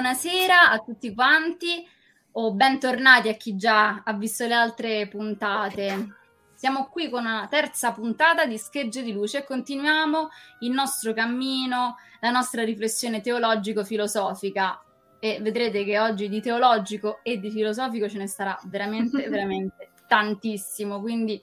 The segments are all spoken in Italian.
Buonasera a tutti quanti o bentornati a chi già ha visto le altre puntate. Siamo qui con una terza puntata di Schegge di Luce e continuiamo il nostro cammino, la nostra riflessione teologico-filosofica e vedrete che oggi di teologico e di filosofico ce ne sarà veramente, veramente tantissimo, quindi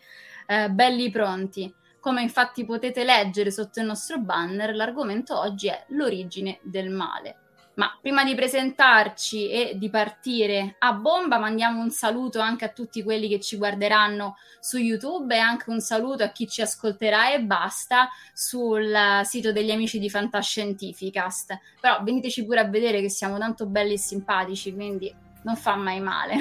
eh, belli pronti. Come infatti potete leggere sotto il nostro banner, l'argomento oggi è l'origine del male. Ma prima di presentarci e di partire a bomba, mandiamo un saluto anche a tutti quelli che ci guarderanno su YouTube e anche un saluto a chi ci ascolterà e basta sul sito degli amici di Fantascientificast. Però veniteci pure a vedere che siamo tanto belli e simpatici, quindi non fa mai male.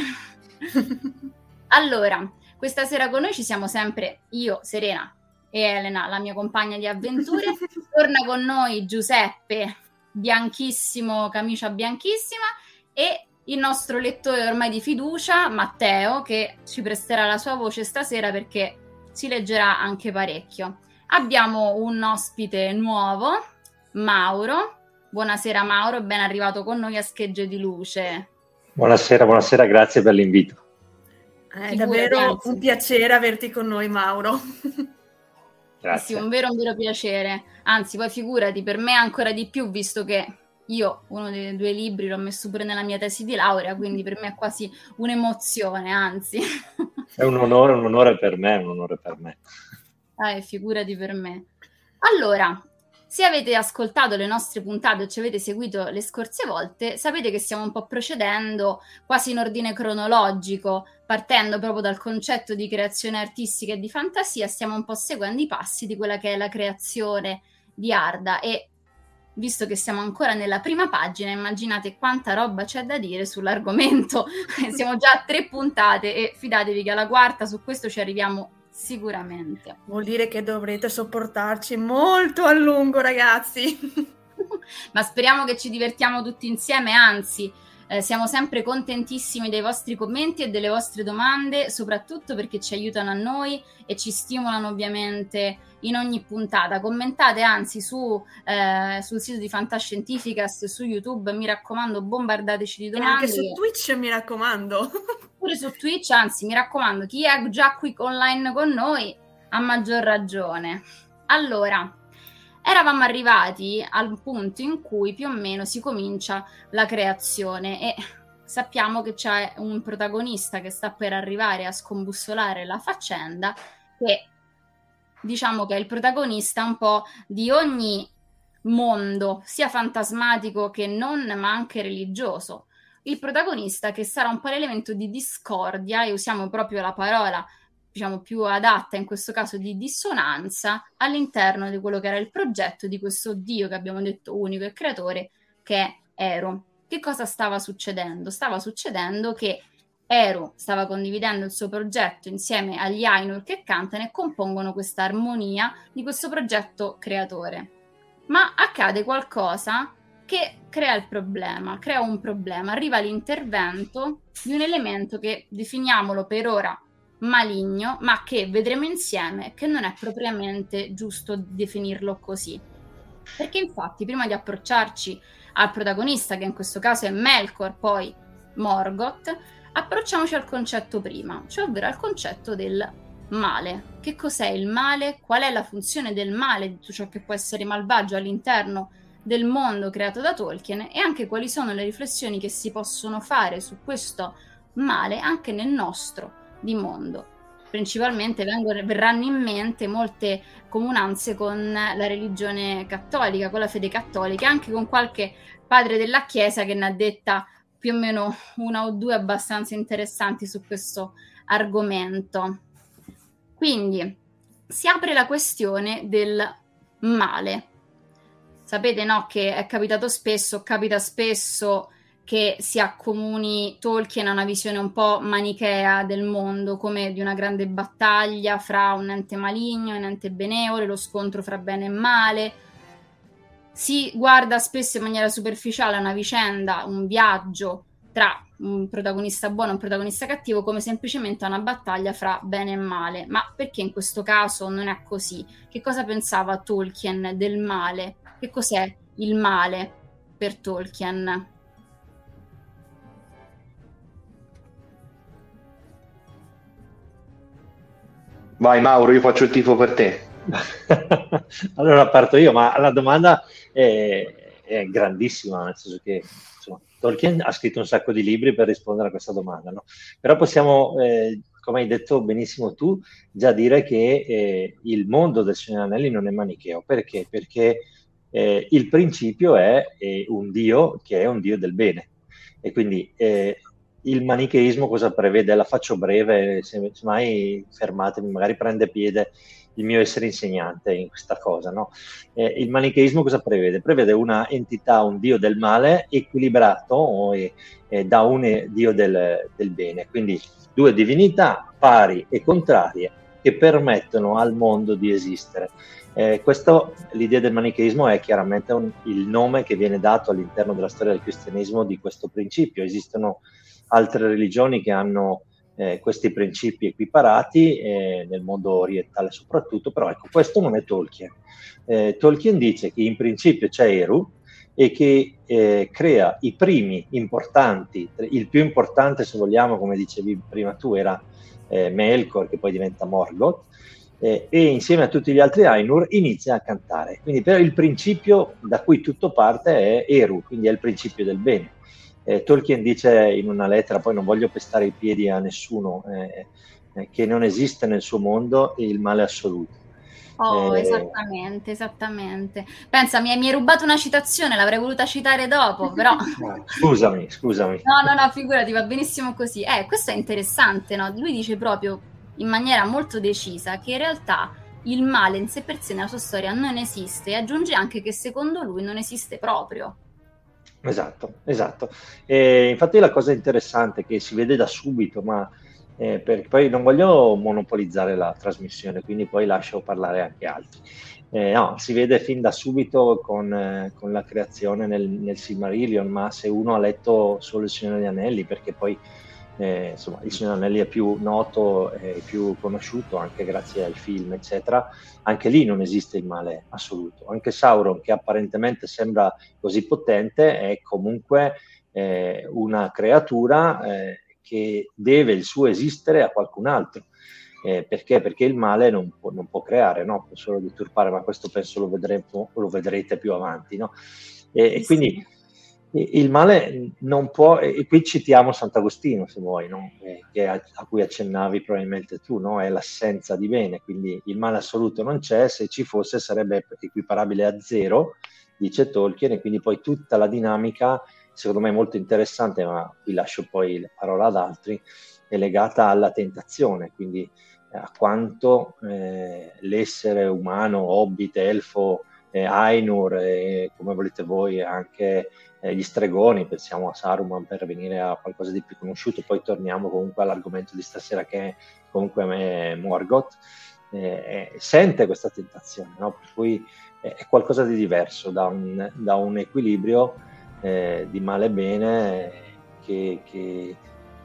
allora, questa sera con noi ci siamo sempre io, Serena e Elena, la mia compagna di avventure. Torna con noi Giuseppe bianchissimo, camicia bianchissima e il nostro lettore ormai di fiducia, Matteo, che ci presterà la sua voce stasera perché si leggerà anche parecchio. Abbiamo un ospite nuovo, Mauro. Buonasera Mauro, ben arrivato con noi a Schegge di Luce. Buonasera, buonasera, grazie per l'invito. È davvero un piacere averti con noi Mauro. Grazie. Sì, un vero, un vero piacere. Anzi, poi figurati, per me ancora di più, visto che io uno dei due libri l'ho messo pure nella mia tesi di laurea, quindi per me è quasi un'emozione, anzi. È un onore, un onore per me, un onore per me. Eh, figurati per me. Allora, se avete ascoltato le nostre puntate o ci avete seguito le scorse volte, sapete che stiamo un po' procedendo quasi in ordine cronologico, partendo proprio dal concetto di creazione artistica e di fantasia, stiamo un po' seguendo i passi di quella che è la creazione di Arda e visto che siamo ancora nella prima pagina, immaginate quanta roba c'è da dire sull'argomento. siamo già a tre puntate e fidatevi che alla quarta su questo ci arriviamo Sicuramente. Vuol dire che dovrete sopportarci molto a lungo, ragazzi. Ma speriamo che ci divertiamo tutti insieme, anzi, eh, siamo sempre contentissimi dei vostri commenti e delle vostre domande, soprattutto perché ci aiutano a noi e ci stimolano ovviamente in ogni puntata. Commentate anzi su, eh, sul sito di Fantascientificast, su YouTube, mi raccomando, bombardateci di domande. E anche su Twitch, mi raccomando. Pure su Twitch, anzi, mi raccomando, chi è già qui online con noi ha maggior ragione. Allora, eravamo arrivati al punto in cui più o meno si comincia la creazione e sappiamo che c'è un protagonista che sta per arrivare a scombussolare la faccenda, che diciamo che è il protagonista un po' di ogni mondo, sia fantasmatico che non, ma anche religioso. Il protagonista che sarà un po' l'elemento di discordia, e usiamo proprio la parola diciamo più adatta in questo caso di dissonanza all'interno di quello che era il progetto di questo Dio che abbiamo detto unico e creatore che è Ero. Che cosa stava succedendo? Stava succedendo che Eru stava condividendo il suo progetto insieme agli Ainur che cantano e compongono questa armonia di questo progetto creatore. Ma accade qualcosa che crea il problema, crea un problema, arriva l'intervento di un elemento che definiamolo per ora maligno, ma che vedremo insieme che non è propriamente giusto definirlo così. Perché infatti prima di approcciarci al protagonista, che in questo caso è Melkor, poi Morgoth, approcciamoci al concetto prima, cioè ovvero al concetto del male. Che cos'è il male? Qual è la funzione del male, di tutto ciò che può essere malvagio all'interno del mondo creato da Tolkien e anche quali sono le riflessioni che si possono fare su questo male anche nel nostro di mondo. Principalmente vengono, verranno in mente molte comunanze con la religione cattolica, con la fede cattolica, anche con qualche padre della Chiesa che ne ha detta più o meno una o due abbastanza interessanti su questo argomento. Quindi si apre la questione del male. Sapete no, che è capitato spesso, capita spesso che si accomuni Tolkien a una visione un po' manichea del mondo, come di una grande battaglia fra un ente maligno e un ente benevole, lo scontro fra bene e male. Si guarda spesso in maniera superficiale una vicenda, un viaggio tra un protagonista buono e un protagonista cattivo come semplicemente una battaglia fra bene e male. Ma perché in questo caso non è così? Che cosa pensava Tolkien del male? Che cos'è il male per Tolkien? Vai Mauro, io faccio il tifo per te. allora parto io, ma la domanda è, è grandissima, nel senso che insomma, Tolkien ha scritto un sacco di libri per rispondere a questa domanda, no? però possiamo, eh, come hai detto benissimo tu, già dire che eh, il mondo del Signore Anelli non è manicheo. Perché? Perché eh, il principio è un Dio che è un Dio del bene. E quindi eh, il manicheismo cosa prevede? La faccio breve, se mai fermatemi, magari prende piede il mio essere insegnante in questa cosa. No? Eh, il manicheismo cosa prevede? Prevede una entità, un dio del male equilibrato e, e da un dio del, del, bene, quindi due divinità pari e contrarie che permettono al mondo di esistere. Eh, questo, l'idea del manicheismo è chiaramente un, il nome che viene dato all'interno della storia del cristianesimo di questo principio. Esistono altre religioni che hanno eh, questi principi equiparati eh, nel mondo orientale soprattutto, però ecco, questo non è Tolkien. Eh, Tolkien dice che in principio c'è Eru e che eh, crea i primi importanti, il più importante se vogliamo, come dicevi prima tu, era eh, Melkor che poi diventa Morgoth, eh, e insieme a tutti gli altri Ainur inizia a cantare. Quindi però il principio da cui tutto parte è Eru, quindi è il principio del bene. Eh, Tolkien dice in una lettera, poi non voglio pestare i piedi a nessuno, eh, eh, che non esiste nel suo mondo il male assoluto. Oh, eh, esattamente, esattamente. Pensa, mi hai, mi hai, rubato una citazione, l'avrei voluta citare dopo, però... scusami, scusami. No, no, no, figurati, va benissimo così. Eh, questo è interessante, no? Lui dice proprio in maniera molto decisa che in realtà il male in sé per sé nella sua storia non esiste e aggiunge anche che secondo lui non esiste proprio. Esatto, esatto. E infatti la cosa interessante che si vede da subito, ma eh, per, poi non voglio monopolizzare la trasmissione, quindi poi lascio parlare anche altri. Eh, no, si vede fin da subito con, eh, con la creazione nel, nel Silmarillion, ma se uno ha letto solo Il Signore degli Anelli, perché poi eh, insomma, il Signore Anelli è più noto e più conosciuto anche grazie ai film, eccetera, anche lì non esiste il male assoluto. Anche Sauron, che apparentemente sembra così potente, è comunque eh, una creatura eh, che deve il suo esistere a qualcun altro. Eh, perché? Perché il male non può, non può creare, no? può solo deturpare, ma questo penso lo, vedremo, lo vedrete più avanti. No? E, e quindi il male non può, e qui citiamo Sant'Agostino se vuoi, no? eh, a, a, cui accennavi probabilmente tu, no? è l'assenza di bene, quindi il male assoluto non c'è, se ci fosse sarebbe equiparabile a zero, dice Tolkien, e quindi poi tutta la dinamica, secondo me molto interessante, ma qui lascio poi la parola ad altri, è legata alla tentazione, quindi a quanto eh, l'essere umano, hobbit, elfo, eh, Ainur, e come volete voi anche eh, gli stregoni, pensiamo a Saruman per venire a qualcosa di più conosciuto, poi torniamo comunque all'argomento di stasera che comunque è Morgoth, eh, sente questa tentazione, no? per cui è qualcosa di diverso da un, da un equilibrio eh, di male e bene che, che,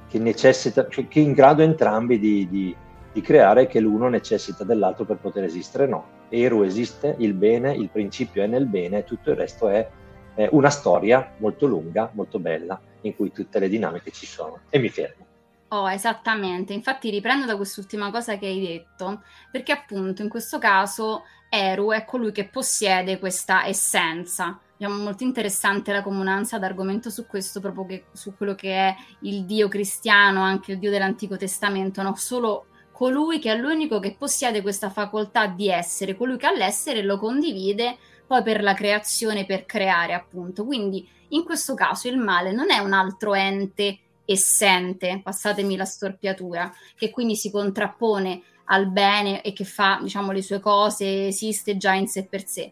che necessita, che è in grado entrambi di, di, di creare che l'uno necessita dell'altro per poter esistere. No, Eru esiste, il bene, il principio è nel bene, tutto il resto è eh, una storia molto lunga, molto bella, in cui tutte le dinamiche ci sono. E mi fermo. Oh, esattamente. Infatti riprendo da quest'ultima cosa che hai detto, perché appunto in questo caso Eru è colui che possiede questa essenza. Diciamo molto interessante la comunanza d'argomento su questo, proprio che, su quello che è il Dio cristiano, anche il Dio dell'Antico Testamento, no? Solo colui che è l'unico che possiede questa facoltà di essere, colui che all'essere lo condivide poi per la creazione, per creare appunto. Quindi in questo caso il male non è un altro ente essente, passatemi la storpiatura, che quindi si contrappone al bene e che fa, diciamo, le sue cose, esiste già in sé per sé.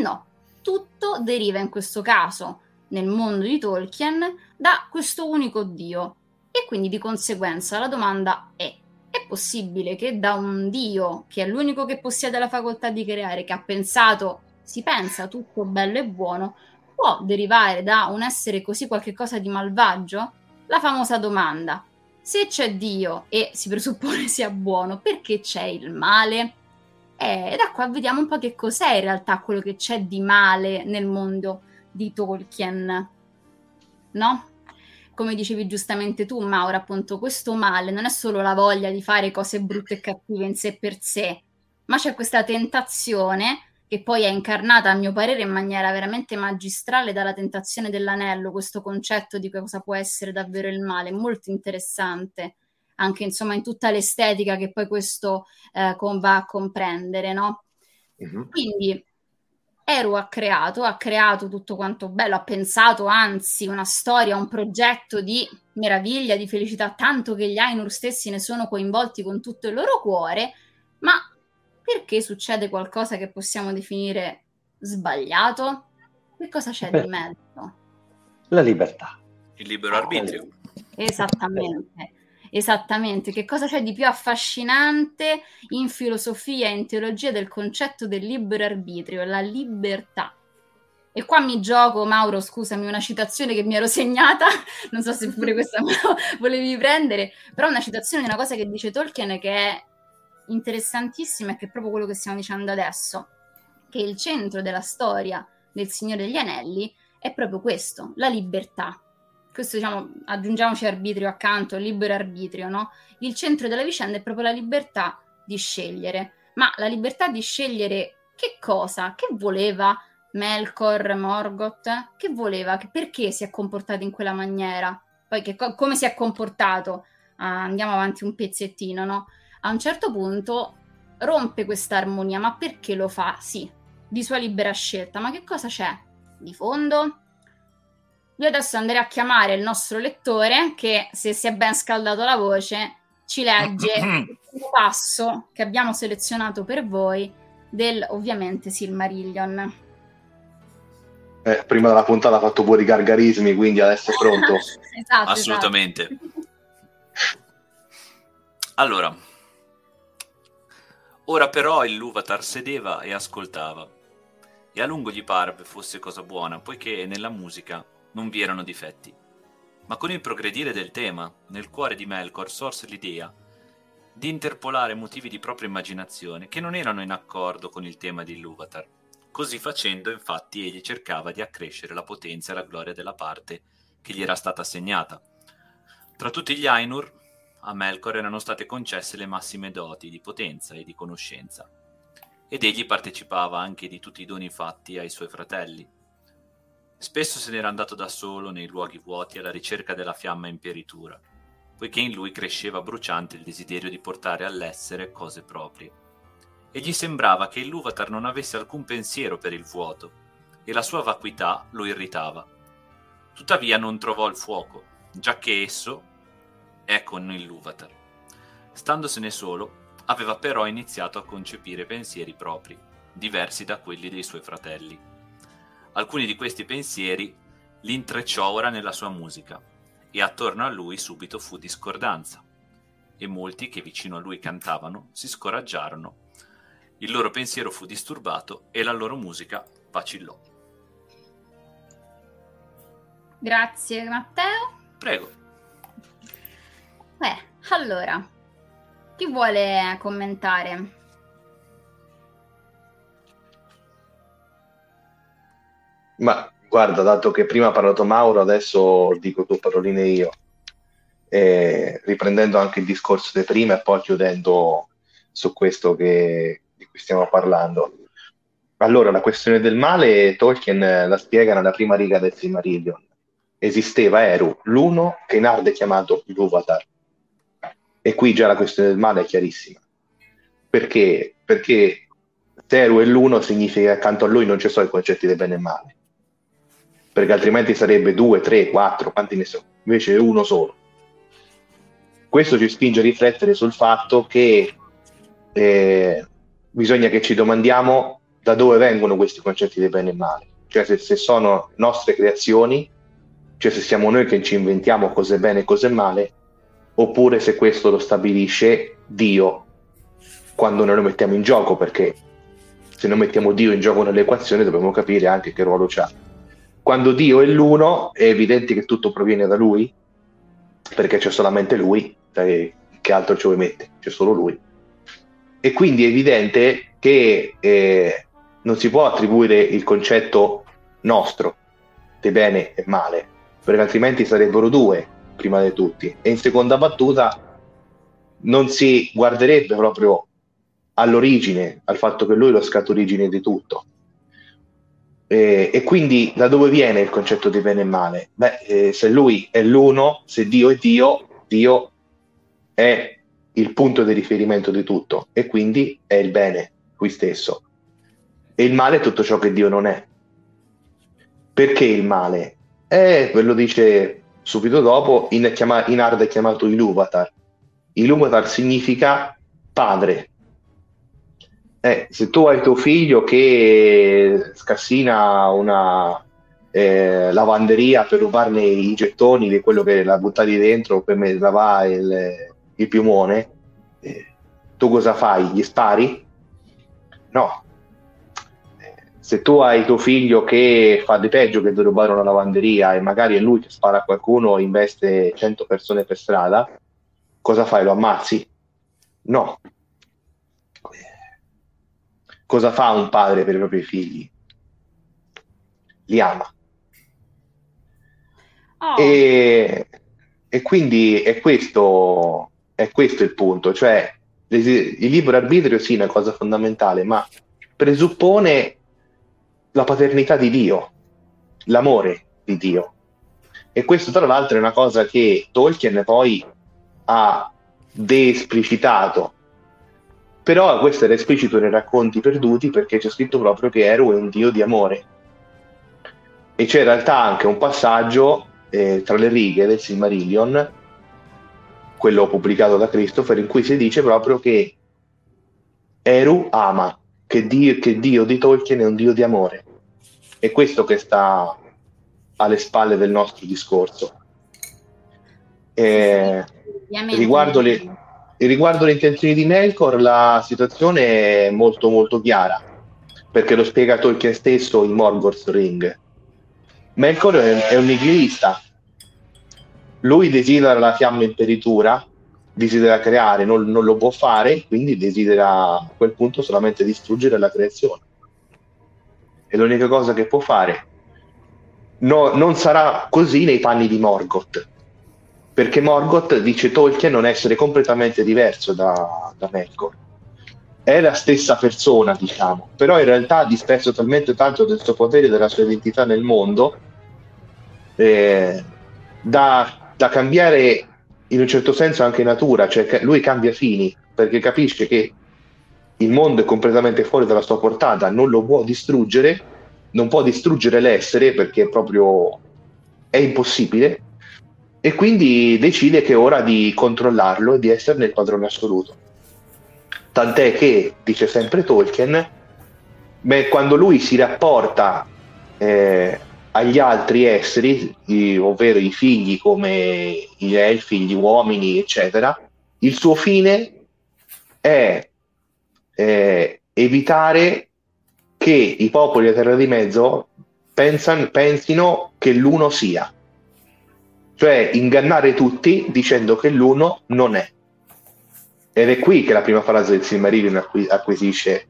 No, tutto deriva in questo caso, nel mondo di Tolkien, da questo unico Dio. E quindi di conseguenza la domanda è, è possibile che da un Dio, che è l'unico che possiede la facoltà di creare, che ha pensato si pensa tutto bello e buono, può derivare da un essere così qualcosa di malvagio? La famosa domanda. Se c'è Dio e si presuppone sia buono, perché c'è il male? E da qua vediamo un po' che cos'è in realtà quello che c'è di male nel mondo di Tolkien. No? Come dicevi giustamente tu, Maura, appunto, questo male non è solo la voglia di fare cose brutte e cattive in sé per sé, ma c'è questa tentazione che poi è incarnata a mio parere in maniera veramente magistrale dalla tentazione dell'anello, questo concetto di cosa può essere davvero il male, molto interessante, anche insomma in tutta l'estetica che poi questo eh, va a comprendere, no? Uh-huh. Quindi Eru ha creato, ha creato tutto quanto bello, ha pensato anzi una storia, un progetto di meraviglia, di felicità, tanto che gli Ainur stessi ne sono coinvolti con tutto il loro cuore, ma perché succede qualcosa che possiamo definire sbagliato? Che cosa c'è Beh, di mezzo? La libertà. Il libero arbitrio. Esattamente. Esattamente, che cosa c'è di più affascinante in filosofia e in teologia del concetto del libero arbitrio, la libertà. E qua mi gioco, Mauro, scusami, una citazione che mi ero segnata, non so se pure questa me volevi prendere, però una citazione di una cosa che dice Tolkien che è interessantissima e che è proprio quello che stiamo dicendo adesso, che il centro della storia del Signore degli Anelli è proprio questo, la libertà. Questo diciamo, aggiungiamoci arbitrio accanto, libero arbitrio, no? Il centro della vicenda è proprio la libertà di scegliere. Ma la libertà di scegliere che cosa? Che voleva Melkor Morgoth? Che voleva? Perché si è comportato in quella maniera? Poi che, come si è comportato? Ah, andiamo avanti un pezzettino, no? A un certo punto rompe questa armonia, ma perché lo fa? Sì, di sua libera scelta, ma che cosa c'è di fondo? Io adesso andrei a chiamare il nostro lettore che se si è ben scaldato la voce ci legge il passo che abbiamo selezionato per voi del ovviamente Silmarillion. Eh, prima della puntata ha fatto pure i gargarismi, quindi adesso è pronto. esatto, Assolutamente. Esatto. Allora, Ora però il Luvatar sedeva e ascoltava, e a lungo gli parve fosse cosa buona, poiché nella musica non vi erano difetti. Ma con il progredire del tema, nel cuore di Melkor sorse l'idea di interpolare motivi di propria immaginazione che non erano in accordo con il tema di Luvatar. Così facendo, infatti, egli cercava di accrescere la potenza e la gloria della parte che gli era stata assegnata. Tra tutti gli Ainur, a Melkor erano state concesse le massime doti di potenza e di conoscenza, ed egli partecipava anche di tutti i doni fatti ai suoi fratelli. Spesso se n'era andato da solo nei luoghi vuoti alla ricerca della fiamma imperitura, poiché in lui cresceva bruciante il desiderio di portare all'essere cose proprie. E gli sembrava che il Luvatar non avesse alcun pensiero per il vuoto, e la sua vacuità lo irritava. Tuttavia non trovò il fuoco, giacché esso è con il Luvatar. Standosene solo, aveva però iniziato a concepire pensieri propri, diversi da quelli dei suoi fratelli. Alcuni di questi pensieri li intrecciò ora nella sua musica, e attorno a lui subito fu discordanza, e molti che vicino a lui cantavano si scoraggiarono. Il loro pensiero fu disturbato e la loro musica vacillò. Grazie Matteo. Prego. Beh, allora, chi vuole commentare? Ma guarda, dato che prima ha parlato Mauro, adesso dico due paroline io, eh, riprendendo anche il discorso di prima e poi chiudendo su questo che, di cui stiamo parlando. Allora, la questione del male Tolkien la spiega nella prima riga del Silmarillion. Esisteva Eru, l'uno che in Ard è chiamato Luvatar. E qui già la questione del male è chiarissima. Perché? Perché se Eru è l'uno significa che accanto a lui non ci sono i concetti di bene e male perché altrimenti sarebbe due, tre, quattro, quanti ne so, invece è uno solo. Questo ci spinge a riflettere sul fatto che eh, bisogna che ci domandiamo da dove vengono questi concetti di bene e male, cioè se, se sono nostre creazioni, cioè se siamo noi che ci inventiamo cose bene e cose male, oppure se questo lo stabilisce Dio quando noi lo mettiamo in gioco, perché se non mettiamo Dio in gioco nell'equazione dobbiamo capire anche che ruolo c'ha quando Dio è l'uno, è evidente che tutto proviene da lui, perché c'è solamente lui, che altro ci vuoi mettere? C'è solo lui. E quindi è evidente che eh, non si può attribuire il concetto nostro di bene e male, perché altrimenti sarebbero due, prima di tutti. E in seconda battuta non si guarderebbe proprio all'origine, al fatto che lui è lo scaturigine di tutto eh, e quindi da dove viene il concetto di bene e male? Beh, eh, se lui è l'uno, se Dio è Dio, Dio è il punto di riferimento di tutto e quindi è il bene lui stesso. E il male è tutto ciò che Dio non è. Perché il male? Eh, ve lo dice subito dopo, in, chiama, in Ard è chiamato Iluvatar. Iluvatar significa padre, eh, se tu hai tuo figlio che scassina una eh, lavanderia per rubarne i gettoni di quello che l'ha buttati dentro per lavare il, il piumone, eh, tu cosa fai? Gli spari? No. Se tu hai tuo figlio che fa di peggio che di rubare una lavanderia e magari è lui che spara a qualcuno e investe 100 persone per strada, cosa fai? Lo ammazzi? No, Cosa fa un padre per i propri figli? Li ama. Oh. E, e, quindi è questo, è questo il punto, cioè il libero arbitrio sì è una cosa fondamentale, ma presuppone la paternità di Dio, l'amore di Dio. E questo tra l'altro è una cosa che Tolkien poi ha deesplicitato però questo era esplicito nei racconti perduti perché c'è scritto proprio che Eru è un dio di amore. E c'è in realtà anche un passaggio eh, tra le righe del Silmarillion, quello pubblicato da Christopher, in cui si dice proprio che Eru ama, che Dio, che Dio di Tolkien è un dio di amore. È questo che sta alle spalle del nostro discorso. Eh, riguardo le riguardo le intenzioni di Melkor, la situazione è molto molto chiara, perché lo spiega Tolkien stesso in Morgoth's Ring. Melkor è, è un nihilista. Lui desidera la fiamma imperitura, desidera creare, non, non, lo può fare, quindi desidera a quel punto solamente distruggere la creazione. È l'unica cosa che può fare. No, non sarà così nei panni di Morgoth, perché Morgoth dice Tolkien non essere completamente diverso da, da Melkor. È la stessa persona, diciamo, però in realtà ha disperso talmente tanto del suo potere e della sua identità nel mondo eh, da, da cambiare in un certo senso anche natura, cioè lui cambia fini perché capisce che il mondo è completamente fuori dalla sua portata, non lo può distruggere, non può distruggere l'essere perché proprio è impossibile e quindi decide che è ora di controllarlo e di esserne il padrone assoluto. Tant'è che, dice sempre Tolkien, beh, quando lui si rapporta eh, agli altri esseri, i, ovvero i figli come gli elfi, gli uomini, eccetera, il suo fine è eh, evitare che i popoli della Terra di Mezzo pensan, pensino che l'uno sia, cioè ingannare tutti dicendo che l'uno non è. Ed è qui che la prima frase del Silmarillion acquisisce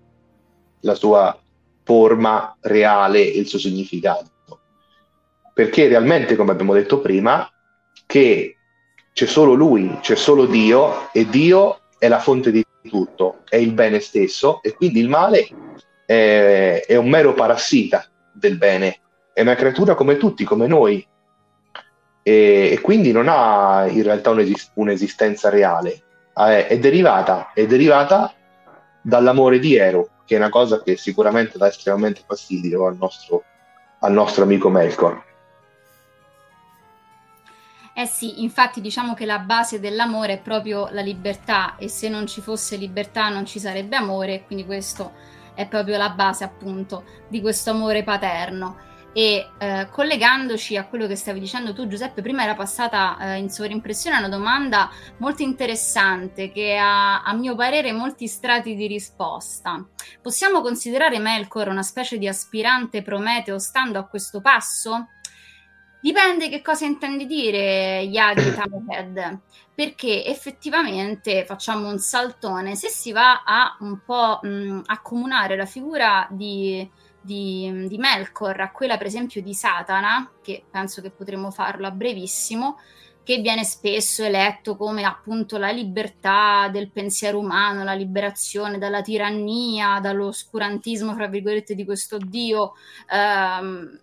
la sua forma reale e il suo significato. Perché realmente, come abbiamo detto prima, che c'è solo lui, c'è solo Dio e Dio è la fonte di tutto, è il bene stesso e quindi il male è, è un mero parassita del bene, è una creatura come tutti, come noi e, e quindi non ha in realtà un'esist- un'esistenza reale, è, è, derivata, è derivata dall'amore di Ero, che è una cosa che sicuramente dà estremamente fastidio al nostro, al nostro amico Melkor. Eh sì, infatti diciamo che la base dell'amore è proprio la libertà e se non ci fosse libertà non ci sarebbe amore, quindi questo è proprio la base appunto di questo amore paterno. E eh, collegandoci a quello che stavi dicendo tu, Giuseppe, prima era passata eh, in sovrimpressione una domanda molto interessante che ha, a mio parere, molti strati di risposta. Possiamo considerare Melkor una specie di aspirante Prometeo stando a questo passo? Dipende che cosa intendi dire Yagi Tamohead, perché effettivamente facciamo un saltone, se si va a un po' mh, accomunare la figura di, di, di, Melkor a quella per esempio di Satana, che penso che potremo farlo a brevissimo, che viene spesso eletto come appunto la libertà del pensiero umano, la liberazione dalla tirannia, dall'oscurantismo, fra virgolette, di questo Dio. Ehm,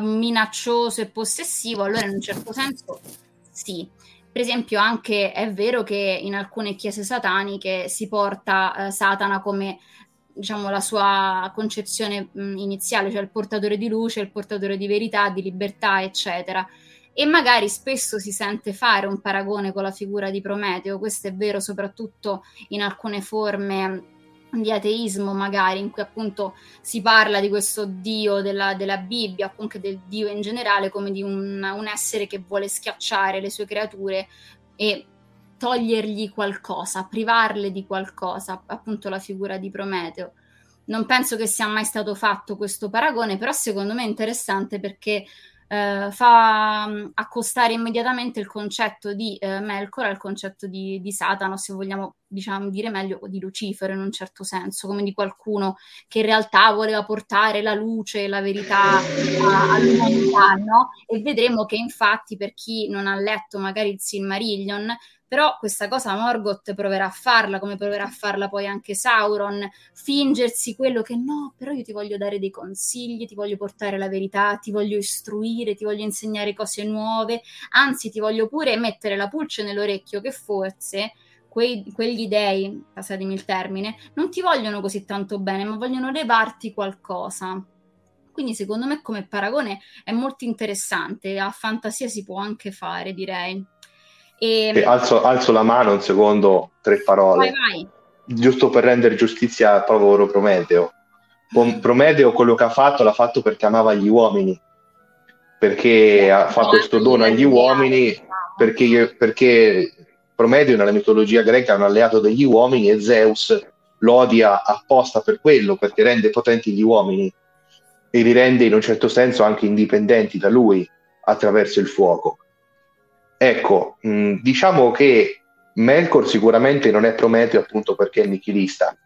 minaccioso e possessivo, allora in un certo senso sì. Per esempio, anche è vero che in alcune chiese sataniche si porta eh, Satana come diciamo la sua concezione mh, iniziale, cioè il portatore di luce, il portatore di verità, di libertà, eccetera. E magari spesso si sente fare un paragone con la figura di Prometeo, questo è vero soprattutto in alcune forme di ateismo magari, in cui appunto si parla di questo Dio della, della Bibbia, o anche del Dio in generale, come di un, un, essere che vuole schiacciare le sue creature e togliergli qualcosa, privarle di qualcosa, appunto la figura di Prometeo. Non penso che sia mai stato fatto questo paragone, però secondo me è interessante perché eh, fa mm, accostare immediatamente il concetto di eh, Melkor al concetto di, di, Satana, se vogliamo diciamo, dire meglio, di Lucifero in un certo senso, come di qualcuno che in realtà voleva portare la luce e la verità all'umanità, no? E vedremo che infatti per chi non ha letto magari il Silmarillion, però questa cosa Morgoth proverà a farla, come proverà a farla poi anche Sauron, fingersi quello che no, però io ti voglio dare dei consigli, ti voglio portare la verità, ti voglio istruire, ti voglio insegnare cose nuove, anzi ti voglio pure mettere la pulce nell'orecchio che forse quei, quegli dei, passatemi il termine, non ti vogliono così tanto bene, ma vogliono levarti qualcosa. Quindi secondo me come paragone è molto interessante, a fantasia si può anche fare, direi. E... E alzo, alzo, la mano un secondo, tre parole. Vai, vai. Giusto per rendere giustizia al povero Prometeo. Prometeo quello che ha fatto l'ha fatto perché amava gli uomini, perché ha fatto questo dono agli uomini, perché, perché Prometeo nella mitologia greca è un alleato degli uomini e Zeus lo odia apposta per quello, perché rende potenti gli uomini e li rende in un certo senso anche indipendenti da lui attraverso il fuoco. Ecco, mh, mm, diciamo che Melkor sicuramente non è Prometeo appunto perché è nichilista.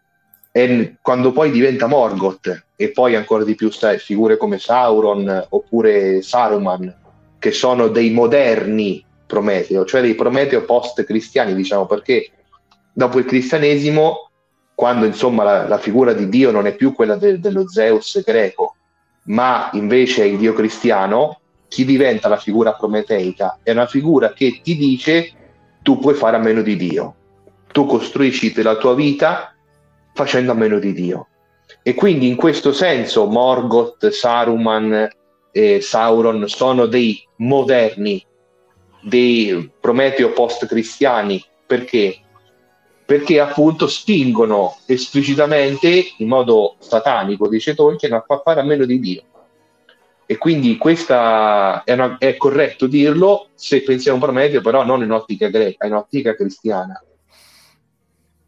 E quando poi diventa Morgoth e poi ancora di più sai, figure come Sauron oppure Saruman, che sono dei moderni Prometeo, cioè dei Prometeo post-cristiani, diciamo, perché dopo il cristianesimo, quando insomma la, la figura di Dio non è più quella de, dello Zeus greco, ma invece è il Dio cristiano, chi diventa la figura prometeica è una figura che ti dice tu puoi fare a meno di Dio, tu costruisci la tua vita facendo a meno di Dio. E quindi in questo senso Morgoth, Saruman e Sauron sono dei moderni, dei Prometeo post-cristiani, perché? Perché appunto spingono esplicitamente, in modo satanico, dice Tolkien, a fare a meno di Dio. E quindi questa è, una, è corretto dirlo se pensiamo a Prometeo, però non in ottica greca, in ottica cristiana.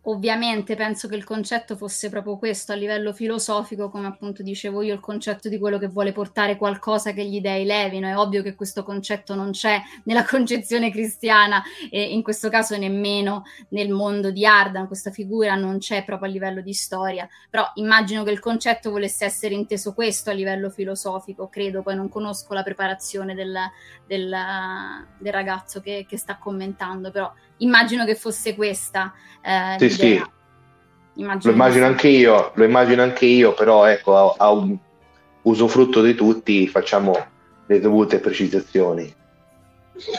Ovviamente penso che il concetto fosse proprio questo a livello filosofico, come appunto dicevo io, il concetto di quello che vuole portare qualcosa che gli dei levino. È ovvio che questo concetto non c'è nella concezione cristiana e in questo caso nemmeno nel mondo di Ardan, questa figura non c'è proprio a livello di storia, però immagino che il concetto volesse essere inteso questo a livello filosofico, credo, poi non conosco la preparazione del, del, del ragazzo che, che sta commentando, però immagino che fosse questa eh, sì, sì. Immagino lo immagino anche io, lo immagino anche io, però ecco, a, a un usufrutto di tutti facciamo le dovute precisazioni.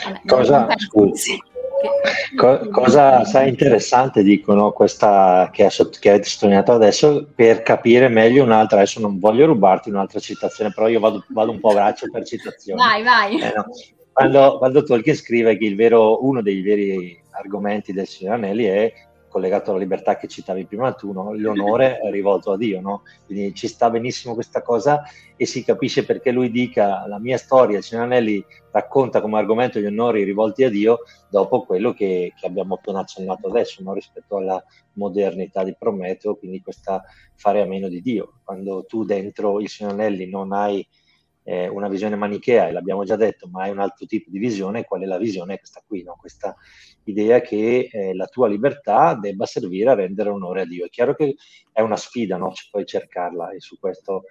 Vabbè, cosa, scusi, co- cosa sai interessante dicono questa che, sott- che, avete sottolineato adesso per capire meglio un'altra adesso non voglio rubarti un'altra citazione però io vado, vado un po' a braccio per citazioni vai vai eh, no. Quando, quando Tolkien scrive che vero, uno dei veri argomenti del Signore Anelli è collegato alla libertà che citavi prima tu, no? l'onore è rivolto a Dio, no? quindi ci sta benissimo questa cosa e si capisce perché lui dica la mia storia, il Signore Anelli racconta come argomento gli onori rivolti a Dio dopo quello che, che abbiamo appena accennato adesso no? rispetto alla modernità di Prometeo, quindi questa fare a meno di Dio. Quando tu dentro il Signore Anelli non hai eh, una visione manichea, e l'abbiamo già detto, ma è un altro tipo di visione, qual è la visione? Questa qui, no? questa idea che eh, la tua libertà debba servire a rendere onore a Dio. È chiaro che è una sfida, no? Ci puoi cercarla e su questo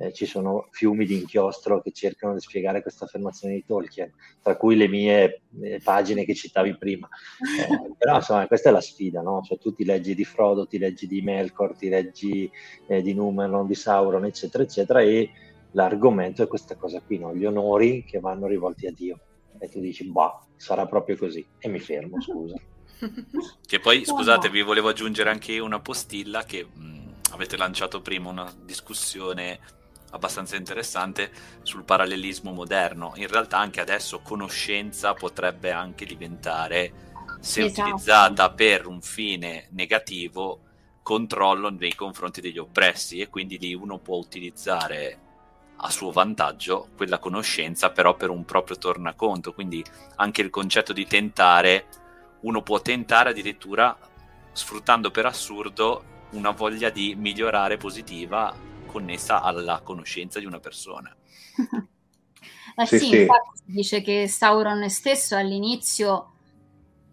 eh, ci sono fiumi di inchiostro che cercano di spiegare questa affermazione di Tolkien, tra cui le mie eh, pagine che citavi prima. Eh, però insomma, questa è la sfida, no? Cioè tu ti leggi di Frodo, ti leggi di Melkor, ti leggi eh, di Numenon, di Sauron, eccetera, eccetera, e l'argomento è questa cosa qui, no? gli onori che vanno rivolti a Dio. E tu dici, bah, sarà proprio così. E mi fermo, scusa. che poi, scusate, vi volevo aggiungere anche una postilla che mh, avete lanciato prima una discussione abbastanza interessante sul parallelismo moderno. In realtà anche adesso conoscenza potrebbe anche diventare, se esatto. utilizzata per un fine negativo, controllo nei confronti degli oppressi e quindi lì uno può utilizzare a suo vantaggio quella conoscenza, però per un proprio tornaconto. Quindi anche il concetto di tentare, uno può tentare addirittura sfruttando per assurdo una voglia di migliorare positiva connessa alla conoscenza di una persona. eh sì, sì, sì, infatti si dice che Sauron stesso all'inizio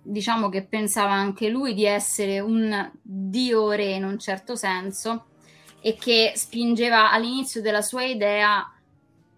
diciamo che pensava anche lui di essere un dio re in un certo senso e che spingeva all'inizio della sua idea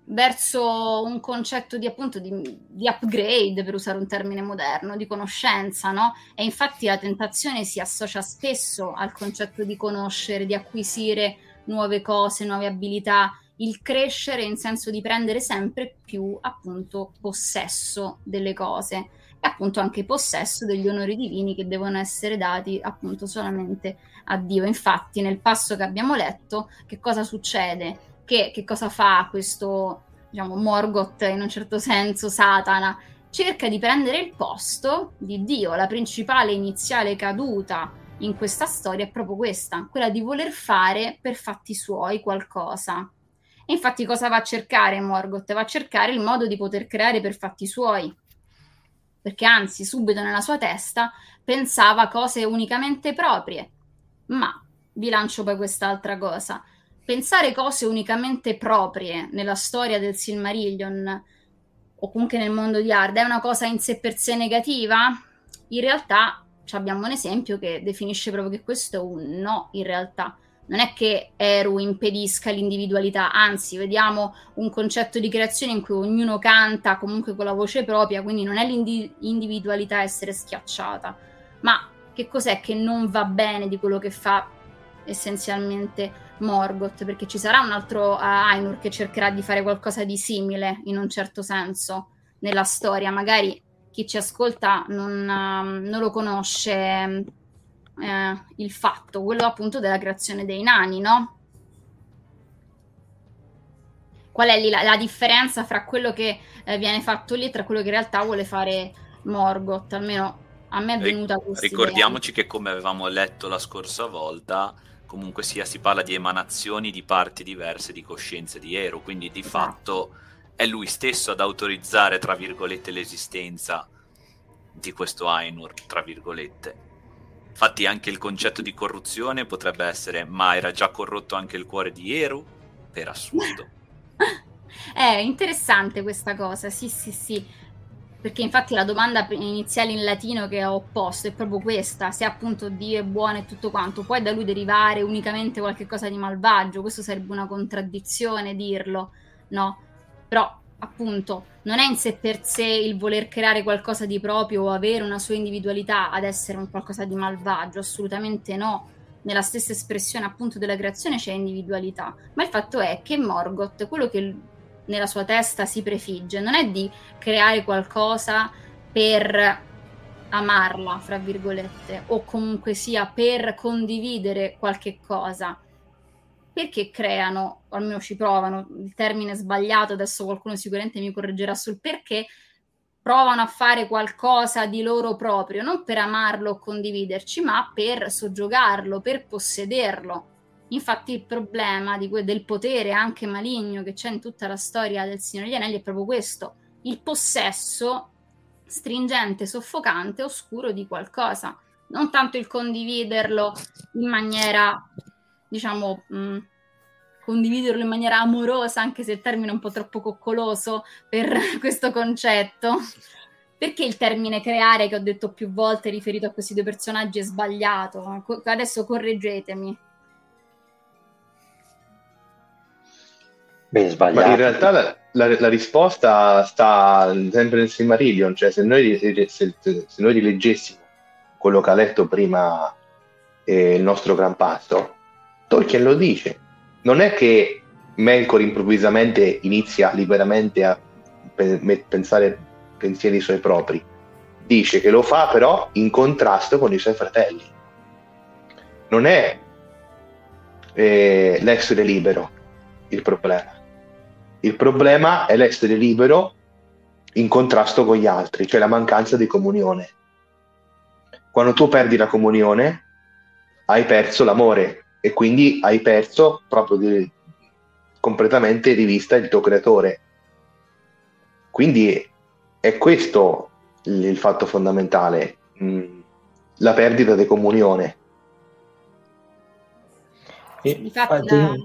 verso un concetto di appunto di, di, upgrade, per usare un termine moderno, di conoscenza, no? E infatti la tentazione si associa spesso al concetto di conoscere, di acquisire nuove cose, nuove abilità, il crescere in senso di prendere sempre più appunto possesso delle cose e appunto anche possesso degli onori divini che devono essere dati appunto solamente a Dio. Infatti, nel passo che abbiamo letto, che cosa succede? Che, che cosa fa questo, diciamo, Morgoth in un certo senso, Satana? Cerca di prendere il posto di Dio. La principale iniziale caduta in questa storia è proprio questa, quella di voler fare per fatti suoi qualcosa. E infatti cosa va a cercare Morgoth? Va a cercare il modo di poter creare per fatti suoi. Perché anzi, subito nella sua testa pensava cose unicamente proprie, ma vi lancio poi quest'altra cosa. Pensare cose unicamente proprie nella storia del Silmarillion o comunque nel mondo di Arda è una cosa in sé per sé negativa? In realtà abbiamo un esempio che definisce proprio che questo è un no in realtà. Non è che Eru impedisca l'individualità, anzi, vediamo un concetto di creazione in cui ognuno canta comunque con la voce propria, quindi non è l'individualità essere schiacciata, ma che cos'è che non va bene di quello che fa essenzialmente Morgoth, perché ci sarà un altro uh, Ainur che cercherà di fare qualcosa di simile in un certo senso nella storia. Magari chi ci ascolta non, uh, non lo conosce uh, il fatto, quello appunto della creazione dei nani, no? Qual è lì la, la differenza fra quello che eh, viene fatto lì e tra quello che in realtà vuole fare Morgoth? Almeno a me è venuta questa Ricordiamoci idea. che come avevamo letto la scorsa volta, comunque sia si parla di emanazioni di parti diverse di coscienze di Ero, quindi di esatto. fatto è lui stesso ad autorizzare, tra virgolette, l'esistenza di questo Ainur, tra virgolette. Infatti anche il concetto di corruzione potrebbe essere, ma era già corrotto anche il cuore di Eru? Per assurdo. è interessante questa cosa, sì, sì, sì perché infatti la domanda iniziale in latino che ho posto è proprio questa, se appunto Dio è buono e tutto quanto, può da lui derivare unicamente qualcosa di malvagio, questo sarebbe una contraddizione dirlo, no? Però appunto non è in sé per sé il voler creare qualcosa di proprio o avere una sua individualità ad essere un qualcosa di malvagio, assolutamente no. Nella stessa espressione appunto della creazione c'è individualità, ma il fatto è che Morgoth, quello che nella sua testa si prefigge, non è di creare qualcosa per amarla, fra virgolette, o comunque sia per condividere qualche cosa. Perché creano, o almeno ci provano, il termine sbagliato, adesso qualcuno sicuramente mi correggerà sul perché, provano a fare qualcosa di loro proprio, non per amarlo o condividerci, ma per soggiogarlo, per possederlo Infatti il problema que- del potere anche maligno che c'è in tutta la storia del Signore degli Anelli è proprio questo, il possesso stringente, soffocante, oscuro di qualcosa, non tanto il condividerlo in maniera, diciamo, mh, mm, condividerlo in maniera amorosa, anche se il termine è un po' troppo coccoloso per questo concetto. Perché il termine creare, che ho detto più volte riferito a questi due personaggi, è sbagliato? Adesso correggetemi. Beh, sbagliato. Ma in realtà la, la, la, risposta sta sempre nel Silmarillion, cioè se noi, se, se noi rileggessimo quello che ha letto prima eh, il nostro gran pasto, Tolkien lo dice. Non è che Melkor improvvisamente inizia liberamente a pe- pensare pensieri suoi propri, dice che lo fa però in contrasto con i suoi fratelli. Non è eh, l'essere libero il problema il problema è l'essere libero in contrasto con gli altri, cioè la mancanza di comunione. Quando tu perdi la comunione, hai perso l'amore e quindi hai perso proprio di, completamente di vista il tuo creatore. Quindi è questo il, il fatto fondamentale, mh, mm, la perdita di comunione. E, Infatti, la,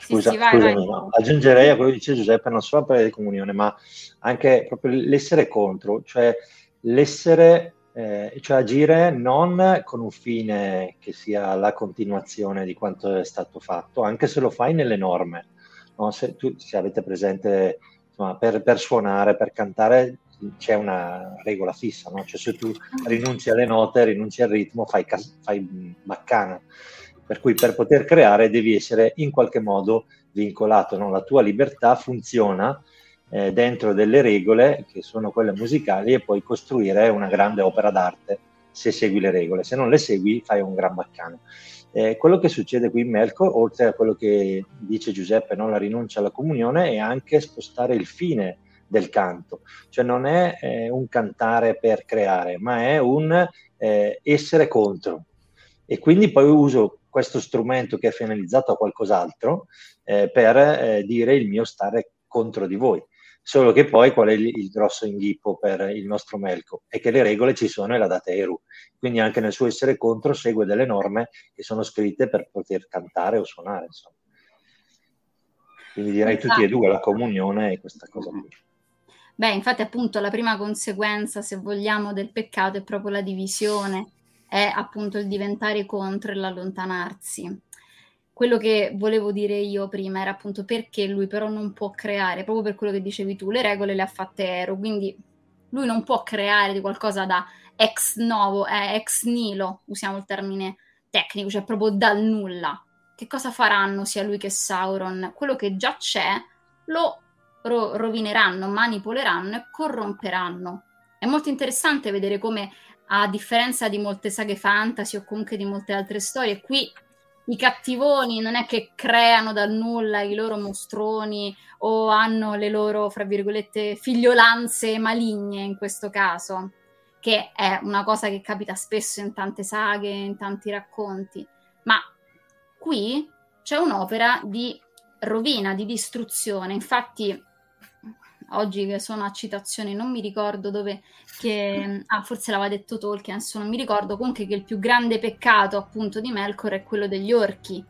Scusa, sì, sì, scusami. No. aggiungerei a quello che dice Giuseppe non solo per la comunione, ma anche proprio l'essere contro, cioè l'essere, eh, cioè agire non con un fine che sia la continuazione di quanto è stato fatto, anche se lo fai nelle norme. No? Se, tu, se avete presente, insomma, per, per suonare, per cantare, c'è una regola fissa, no? cioè se tu rinunci alle note, rinunci al ritmo, fai, fai baccana. Per cui per poter creare devi essere in qualche modo vincolato, no? la tua libertà funziona eh, dentro delle regole che sono quelle musicali e puoi costruire una grande opera d'arte se segui le regole, se non le segui fai un gran baccano. Eh, quello che succede qui in Melkor, oltre a quello che dice Giuseppe, no? la rinuncia alla comunione, è anche spostare il fine del canto, cioè non è eh, un cantare per creare, ma è un eh, essere contro. E quindi poi uso questo strumento che è finalizzato a qualcos'altro eh, per eh, dire il mio stare contro di voi. Solo che poi qual è il, il, grosso inghippo per il nostro Melco? È che le regole ci sono e la data Eru. Quindi anche nel suo essere contro segue delle norme che sono scritte per poter cantare o suonare. Insomma. Quindi direi esatto. tutti e due la comunione e questa cosa qui. Beh, infatti appunto la prima conseguenza, se vogliamo, del peccato è proprio la divisione è appunto il diventare contro e l'allontanarsi. Quello che volevo dire io prima era appunto perché lui però non può creare, proprio per quello che dicevi tu, le regole le ha fatte Ero, quindi lui non può creare di qualcosa da ex novo, eh, ex nilo, usiamo il termine tecnico, cioè proprio dal nulla. Che cosa faranno sia lui che Sauron? Quello che già c'è lo ro- rovineranno, manipoleranno e corromperanno. È molto interessante vedere come, a differenza di molte saghe fantasy o comunque di molte altre storie, qui i cattivoni non è che creano dal nulla i loro mostroni o hanno le loro, fra virgolette, figliolanze maligne in questo caso, che è una cosa che capita spesso in tante saghe, in tanti racconti. Ma qui c'è un'opera di rovina, di distruzione. Infatti, oggi che sono a citazioni, non mi ricordo dove, che, ah, forse l'aveva detto Tolkien, non mi ricordo, comunque che il più grande peccato appunto di Melkor è quello degli orchi,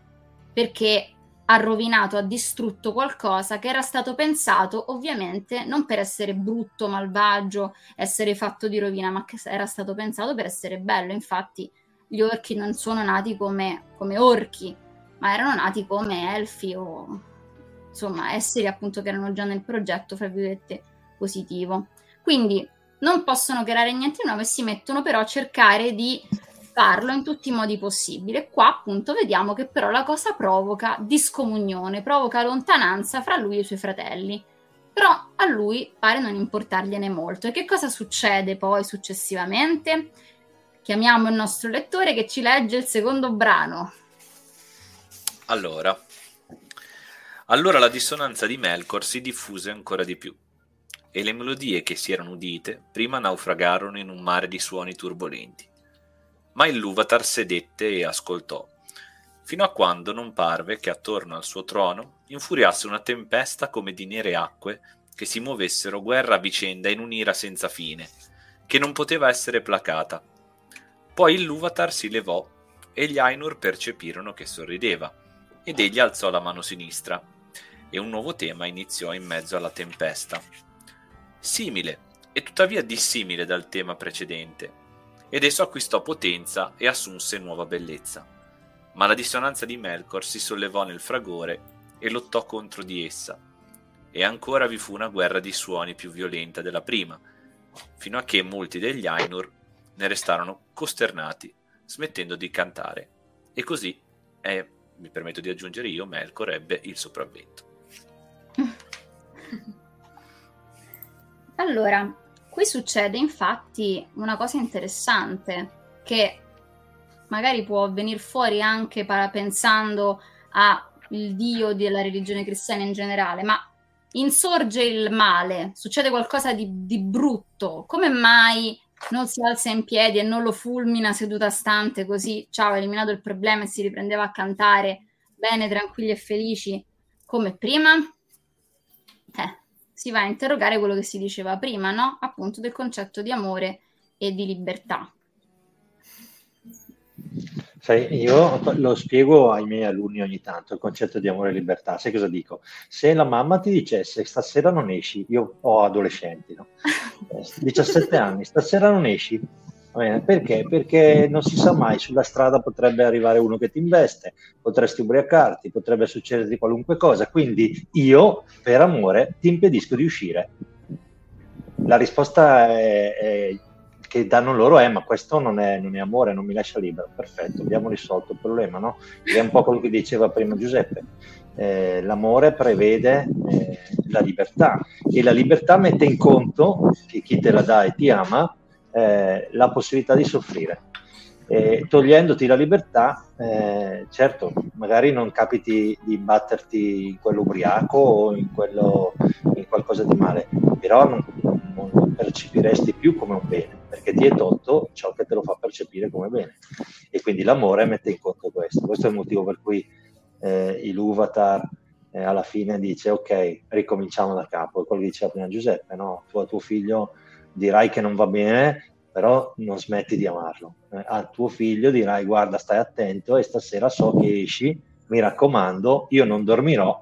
perché ha rovinato, ha distrutto qualcosa che era stato pensato ovviamente non per essere brutto, malvagio, essere fatto di rovina, ma che era stato pensato per essere bello. Infatti gli orchi non sono nati come, come orchi, ma erano nati come elfi o insomma esseri appunto che erano già nel progetto, fra virgolette, positivo. Quindi non possono creare niente di nuovo e si mettono però a cercare di farlo in tutti i modi possibili. Qua appunto vediamo che però la cosa provoca discomunione, provoca lontananza fra lui e i suoi fratelli. Però a lui pare non importargliene molto. E che cosa succede poi successivamente? Chiamiamo il nostro lettore che ci legge il secondo brano. Allora, allora la dissonanza di Melkor si diffuse ancora di più, e le melodie che si erano udite prima naufragarono in un mare di suoni turbolenti. Ma il Luvatar sedette e ascoltò, fino a quando non parve che attorno al suo trono infuriasse una tempesta come di nere acque che si muovessero guerra a vicenda in un'ira senza fine, che non poteva essere placata. Poi il Luvatar si levò e gli Ainur percepirono che sorrideva, ed egli alzò la mano sinistra e un nuovo tema iniziò in mezzo alla tempesta. Simile, e tuttavia dissimile dal tema precedente, ed esso acquistò potenza e assunse nuova bellezza. Ma la dissonanza di Melkor si sollevò nel fragore e lottò contro di essa, e ancora vi fu una guerra di suoni più violenta della prima, fino a che molti degli Ainur ne restarono costernati, smettendo di cantare. E così, eh, mi permetto di aggiungere io, Melkor ebbe il sopravvento. Allora, qui succede infatti una cosa interessante che magari può venire fuori anche pensando al Dio della religione cristiana in generale, ma insorge il male, succede qualcosa di, di brutto, come mai non si alza in piedi e non lo fulmina seduta stante così, ciao, ha eliminato il problema e si riprendeva a cantare bene, tranquilli e felici come prima? eh, si va a interrogare quello che si diceva prima, no? Appunto del concetto di amore e di libertà. Sai, io lo spiego ai miei alunni ogni tanto, il concetto di amore e libertà. Sai cosa dico? Se la mamma ti dicesse stasera non esci, io ho adolescenti, no? 17 anni, stasera non esci, perché? Perché non si sa mai, sulla strada potrebbe arrivare uno che ti investe, potresti ubriacarti, potrebbe succederti qualunque cosa, quindi io per amore ti impedisco di uscire. La risposta è, è, che danno loro è ma questo non è, non è, amore, non mi lascia libero, perfetto, abbiamo risolto il problema, no? È un po' quello che diceva prima Giuseppe. Eh, l'amore prevede eh, la libertà e la libertà mette in conto che chi te la dà e ti ama eh, la possibilità di soffrire. E togliendoti la libertà, eh, certo, magari non capiti di batterti in quello ubriaco o in, quello, in qualcosa di male, però non, non percepiresti più come un bene, perché ti è tolto ciò che te lo fa percepire come bene. E quindi l'amore mette in conto questo. Questo è il motivo per cui eh, il Uvatar eh, alla fine dice ok, ricominciamo da capo. È quello che diceva prima Giuseppe, no? Tu a tuo figlio dirai che non va bene, però non smetti di amarlo. Eh, al tuo figlio dirai guarda stai attento e stasera so che esci, mi raccomando, io non dormirò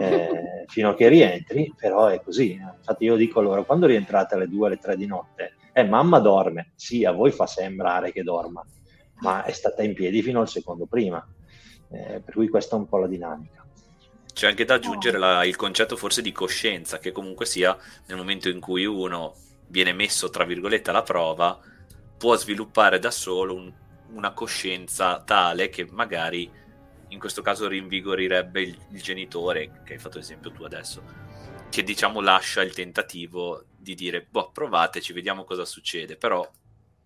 eh, fino a che rientri, però è così. Infatti io dico loro quando rientrate alle 2 alle 3 di notte, eh mamma dorme, sì a voi fa sembrare che dorma, ma è stata in piedi fino al secondo prima, eh, per cui questa è un po' la dinamica. C'è anche da aggiungere la, il concetto forse di coscienza, che comunque sia nel momento in cui uno viene messo tra virgolette alla prova, può sviluppare da solo un, una coscienza tale che magari in questo caso rinvigorirebbe il, il genitore, che hai fatto esempio tu adesso, che diciamo lascia il tentativo di dire, boh, provateci, vediamo cosa succede, però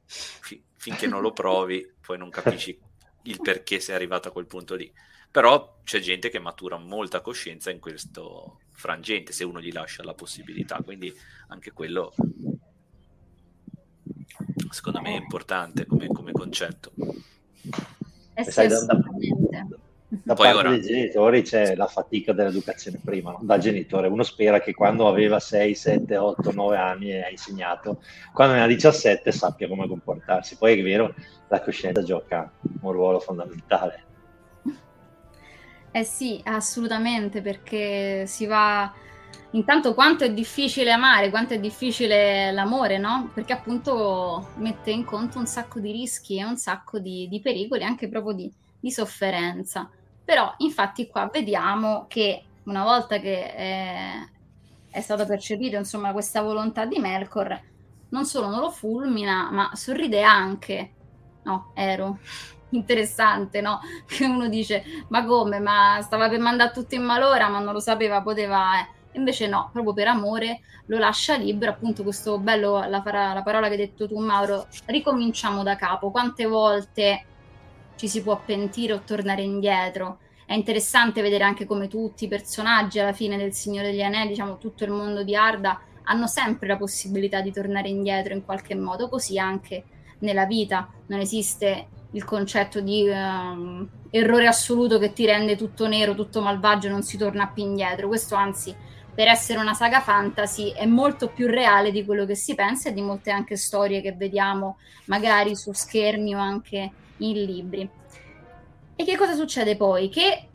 fi- finché non lo provi poi non capisci il perché sei arrivato a quel punto lì. Però c'è gente che matura molta coscienza in questo frangente, se uno gli lascia la possibilità, quindi anche quello secondo me è importante come, come concetto. Eh sì, Sai, da, da, da Poi parte ora... dei genitori c'è la fatica dell'educazione prima, no? da genitore. Uno spera che quando aveva 6, 7, 8, 9 anni e ha insegnato, quando ne ha 17 sappia come comportarsi. Poi è vero, la coscienza gioca un ruolo fondamentale. Eh sì, assolutamente, perché si va... Intanto quanto è difficile amare, quanto è difficile l'amore, no? Perché appunto mette in conto un sacco di rischi e un sacco di, di pericoli, anche proprio di, di sofferenza. Però infatti qua vediamo che una volta che è, è stata percepita insomma questa volontà di Melkor, non solo non lo fulmina, ma sorride anche. No, ero interessante, no? Che uno dice, ma come? Ma stava per mandare tutto in malora, ma non lo sapeva, poteva... Eh. Invece no, proprio per amore lo lascia libero, appunto questo bello, la, la parola che hai detto tu Mauro, ricominciamo da capo. Quante volte ci si può pentire o tornare indietro. È interessante vedere anche come tutti i personaggi alla fine del Signore degli Anelli, diciamo tutto il mondo di Arda, hanno sempre la possibilità di tornare indietro in qualche modo, così anche nella vita non esiste il concetto di um, errore assoluto che ti rende tutto nero, tutto malvagio, non si torna più indietro. Questo anzi, per essere una saga fantasy, è molto più reale di quello che si pensa e di molte anche storie che vediamo magari su schermi o anche in libri. E che cosa succede poi? Che,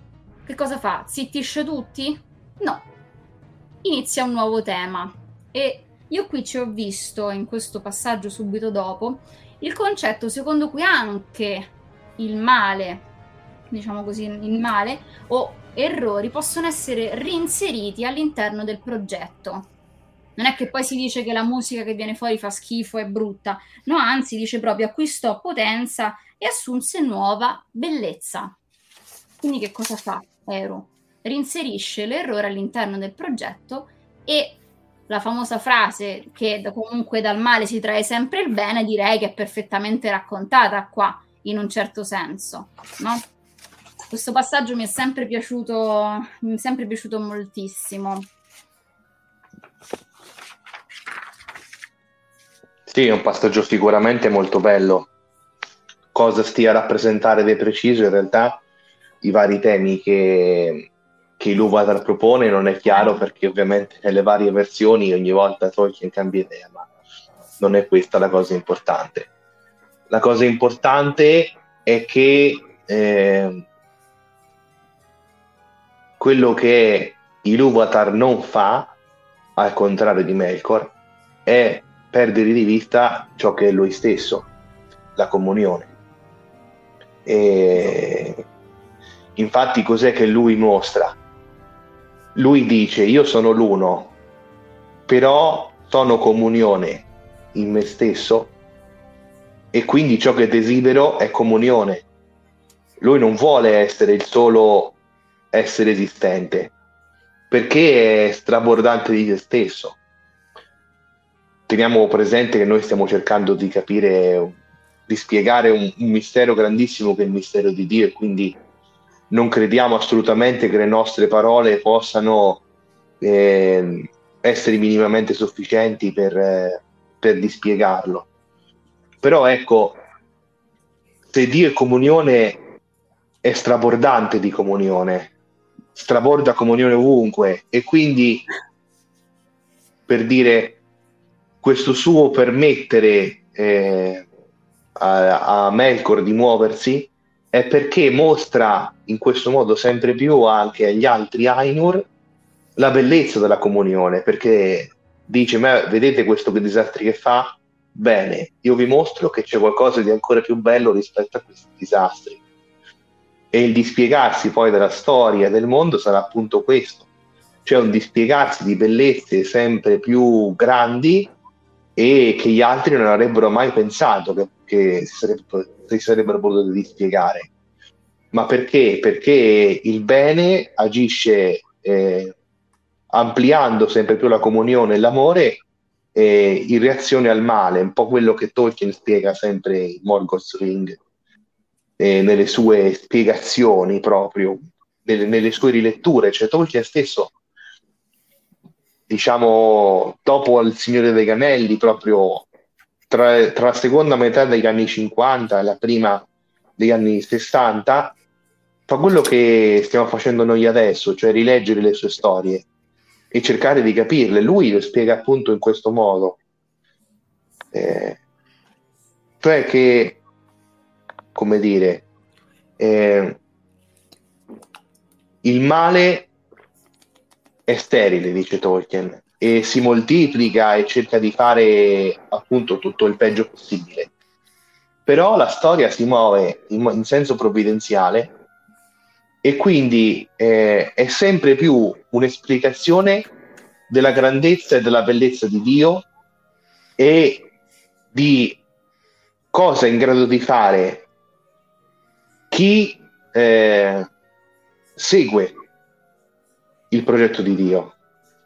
che cosa fa? Zittisce tutti? No. Inizia un nuovo tema. E io qui ci ho visto, in questo passaggio subito dopo, il concetto secondo cui anche il male, diciamo così, il male o errori possono essere reinseriti all'interno del progetto. Non è che poi si dice che la musica che viene fuori fa schifo, è brutta, no, anzi dice proprio acquistò potenza e assunse nuova bellezza. Quindi che cosa fa Ero? Rinserisce l'errore all'interno del progetto e la famosa frase che comunque dal male si trae sempre il bene, direi che è perfettamente raccontata qua, in un certo senso, no? Questo passaggio mi è sempre piaciuto, mi è sempre piaciuto moltissimo. Sì, è un passaggio sicuramente molto bello cosa stia a rappresentare di preciso in realtà i vari temi che, che Iluvatar propone non è chiaro perché ovviamente nelle varie versioni ogni volta Tolkien cambia idea, ma non è questa la cosa importante. La cosa importante è che eh, quello che Iluvatar non fa, al contrario di Melkor, è perdere di vista ciò che è lui stesso, la comunione. E infatti cos'è che lui mostra? Lui dice io sono l'uno, però sono comunione in me stesso e quindi ciò che desidero è comunione. Lui non vuole essere il solo essere esistente, perché è strabordante di se stesso. Teniamo presente che noi stiamo cercando di capire di spiegare un, un, mistero grandissimo che è il mistero di Dio e quindi non crediamo assolutamente che le nostre parole possano eh, essere minimamente sufficienti per, per dispiegarlo. Però ecco, se Dio è comunione, è strabordante di comunione, straborda comunione ovunque e quindi per dire questo suo permettere eh, a, a Melkor di muoversi è perché mostra in questo modo sempre più anche agli altri Ainur la bellezza della comunione, perché dice, ma vedete questo che disastri che fa? Bene, io vi mostro che c'è qualcosa di ancora più bello rispetto a questi disastri. E il dispiegarsi poi della storia del mondo sarà appunto questo, cioè un dispiegarsi di bellezze sempre più grandi e che gli altri non avrebbero mai pensato che, che si, sarebbe, si sarebbero potuti dispiegare. Ma perché? Perché il bene agisce eh, ampliando sempre più la comunione e l'amore eh, in reazione al male, un po' quello che Tolkien spiega sempre in Morgoth's Ring, eh, nelle sue spiegazioni proprio, nelle, nelle sue riletture, cioè Tolkien stesso diciamo, dopo Il Signore dei Ganelli, proprio tra, tra, la seconda metà degli anni 50 e la prima degli anni 60, fa quello che stiamo facendo noi adesso, cioè rileggere le sue storie e cercare di capirle. Lui lo spiega appunto in questo modo. Eh, cioè che, come dire, eh, il male è sterile, dice Tolkien, e si moltiplica e cerca di fare appunto tutto il peggio possibile. Però la storia si muove in, in senso provvidenziale e quindi eh, è sempre più un'esplicazione della grandezza e della bellezza di Dio e di cosa è in grado di fare chi eh, segue il progetto di Dio,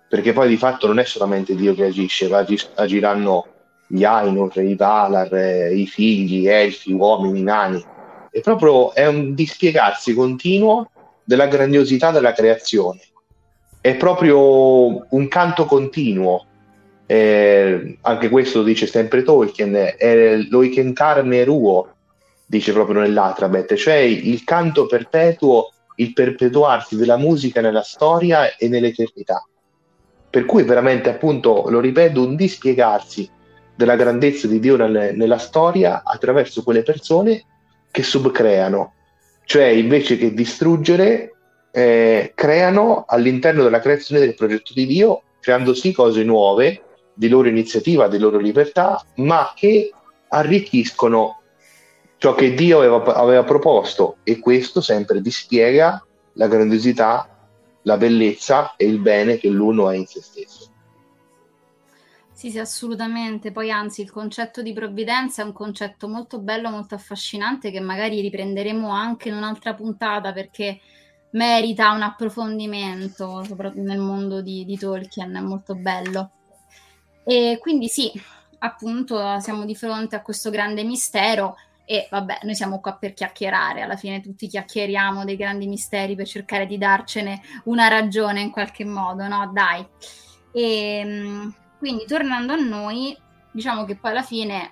perché poi di fatto non è solamente Dio che agisce, ma agiranno gli Ainur, i Valar, eh, i figli, elfi, uomini, nani. È proprio è un dispiegarsi continuo della grandiosità della creazione. È proprio un canto continuo. Eh, anche questo lo dice sempre Tolkien, è l'oiken carne ruo, dice proprio nell'Atrabet, cioè il canto perpetuo il perpetuarsi della musica nella storia e nell'eternità. Per cui veramente, appunto, lo ripeto, un dispiegarsi della grandezza di Dio nel, nella storia attraverso quelle persone che subcreano, cioè invece che distruggere, eh, creano all'interno della creazione del progetto di Dio, creando sì cose nuove, di loro iniziativa, di loro libertà, ma che arricchiscono ciò che Dio aveva, aveva proposto e questo sempre dispiega la grandiosità, la bellezza e il bene che l'uno è in se stesso. Sì, sì, assolutamente. Poi anzi, il concetto di provvidenza è un concetto molto bello, molto affascinante che magari riprenderemo anche in un'altra puntata perché merita un approfondimento, soprattutto nel mondo di, di Tolkien, è molto bello. E quindi sì, appunto siamo di fronte a questo grande mistero e vabbè, noi siamo qua per chiacchierare, alla fine tutti chiacchieriamo dei grandi misteri per cercare di darcene una ragione in qualche modo, no? Dai. E ehm, quindi tornando a noi, diciamo che poi alla fine,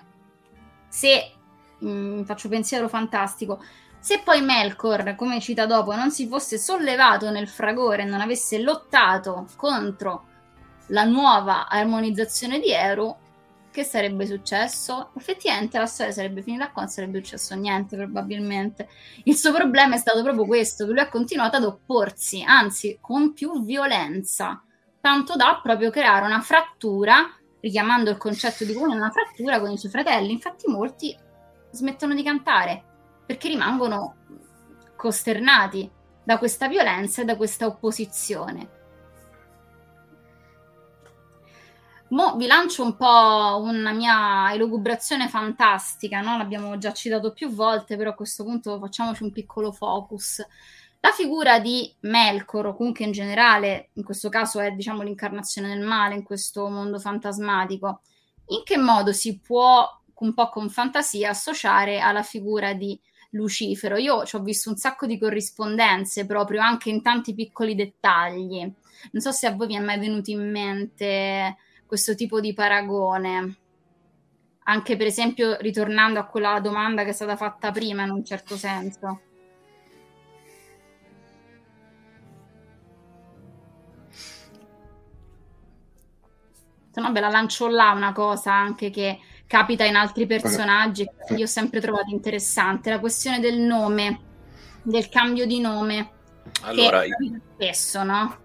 se mh, mm, faccio pensiero fantastico, se poi Melkor, come cita dopo, non si fosse sollevato nel fragore, non avesse lottato contro la nuova armonizzazione di Eru, che sarebbe successo? Effettivamente la storia sarebbe finita qua, non sarebbe successo niente probabilmente. Il suo problema è stato proprio questo, che lui ha continuato ad opporsi, anzi con più violenza, tanto da proprio creare una frattura, richiamando il concetto di come una frattura con i suoi fratelli. Infatti molti smettono di cantare perché rimangono costernati da questa violenza e da questa opposizione. Mo vi lancio un po' una mia elucubrazione fantastica, no? l'abbiamo già citato più volte, però a questo punto facciamoci un piccolo focus. La figura di Melkor, o comunque in generale, in questo caso è diciamo l'incarnazione del male in questo mondo fantasmatico, in che modo si può un po' con fantasia associare alla figura di Lucifero? Io ci ho visto un sacco di corrispondenze proprio anche in tanti piccoli dettagli. Non so se a voi vi è mai venuto in mente questo tipo di paragone. Anche per esempio ritornando a quella domanda che è stata fatta prima in un certo senso. Se no, ve la lancio là una cosa anche che capita in altri personaggi che io ho sempre trovato interessante, la questione del nome, del cambio di nome. Allora, che io... spesso, no?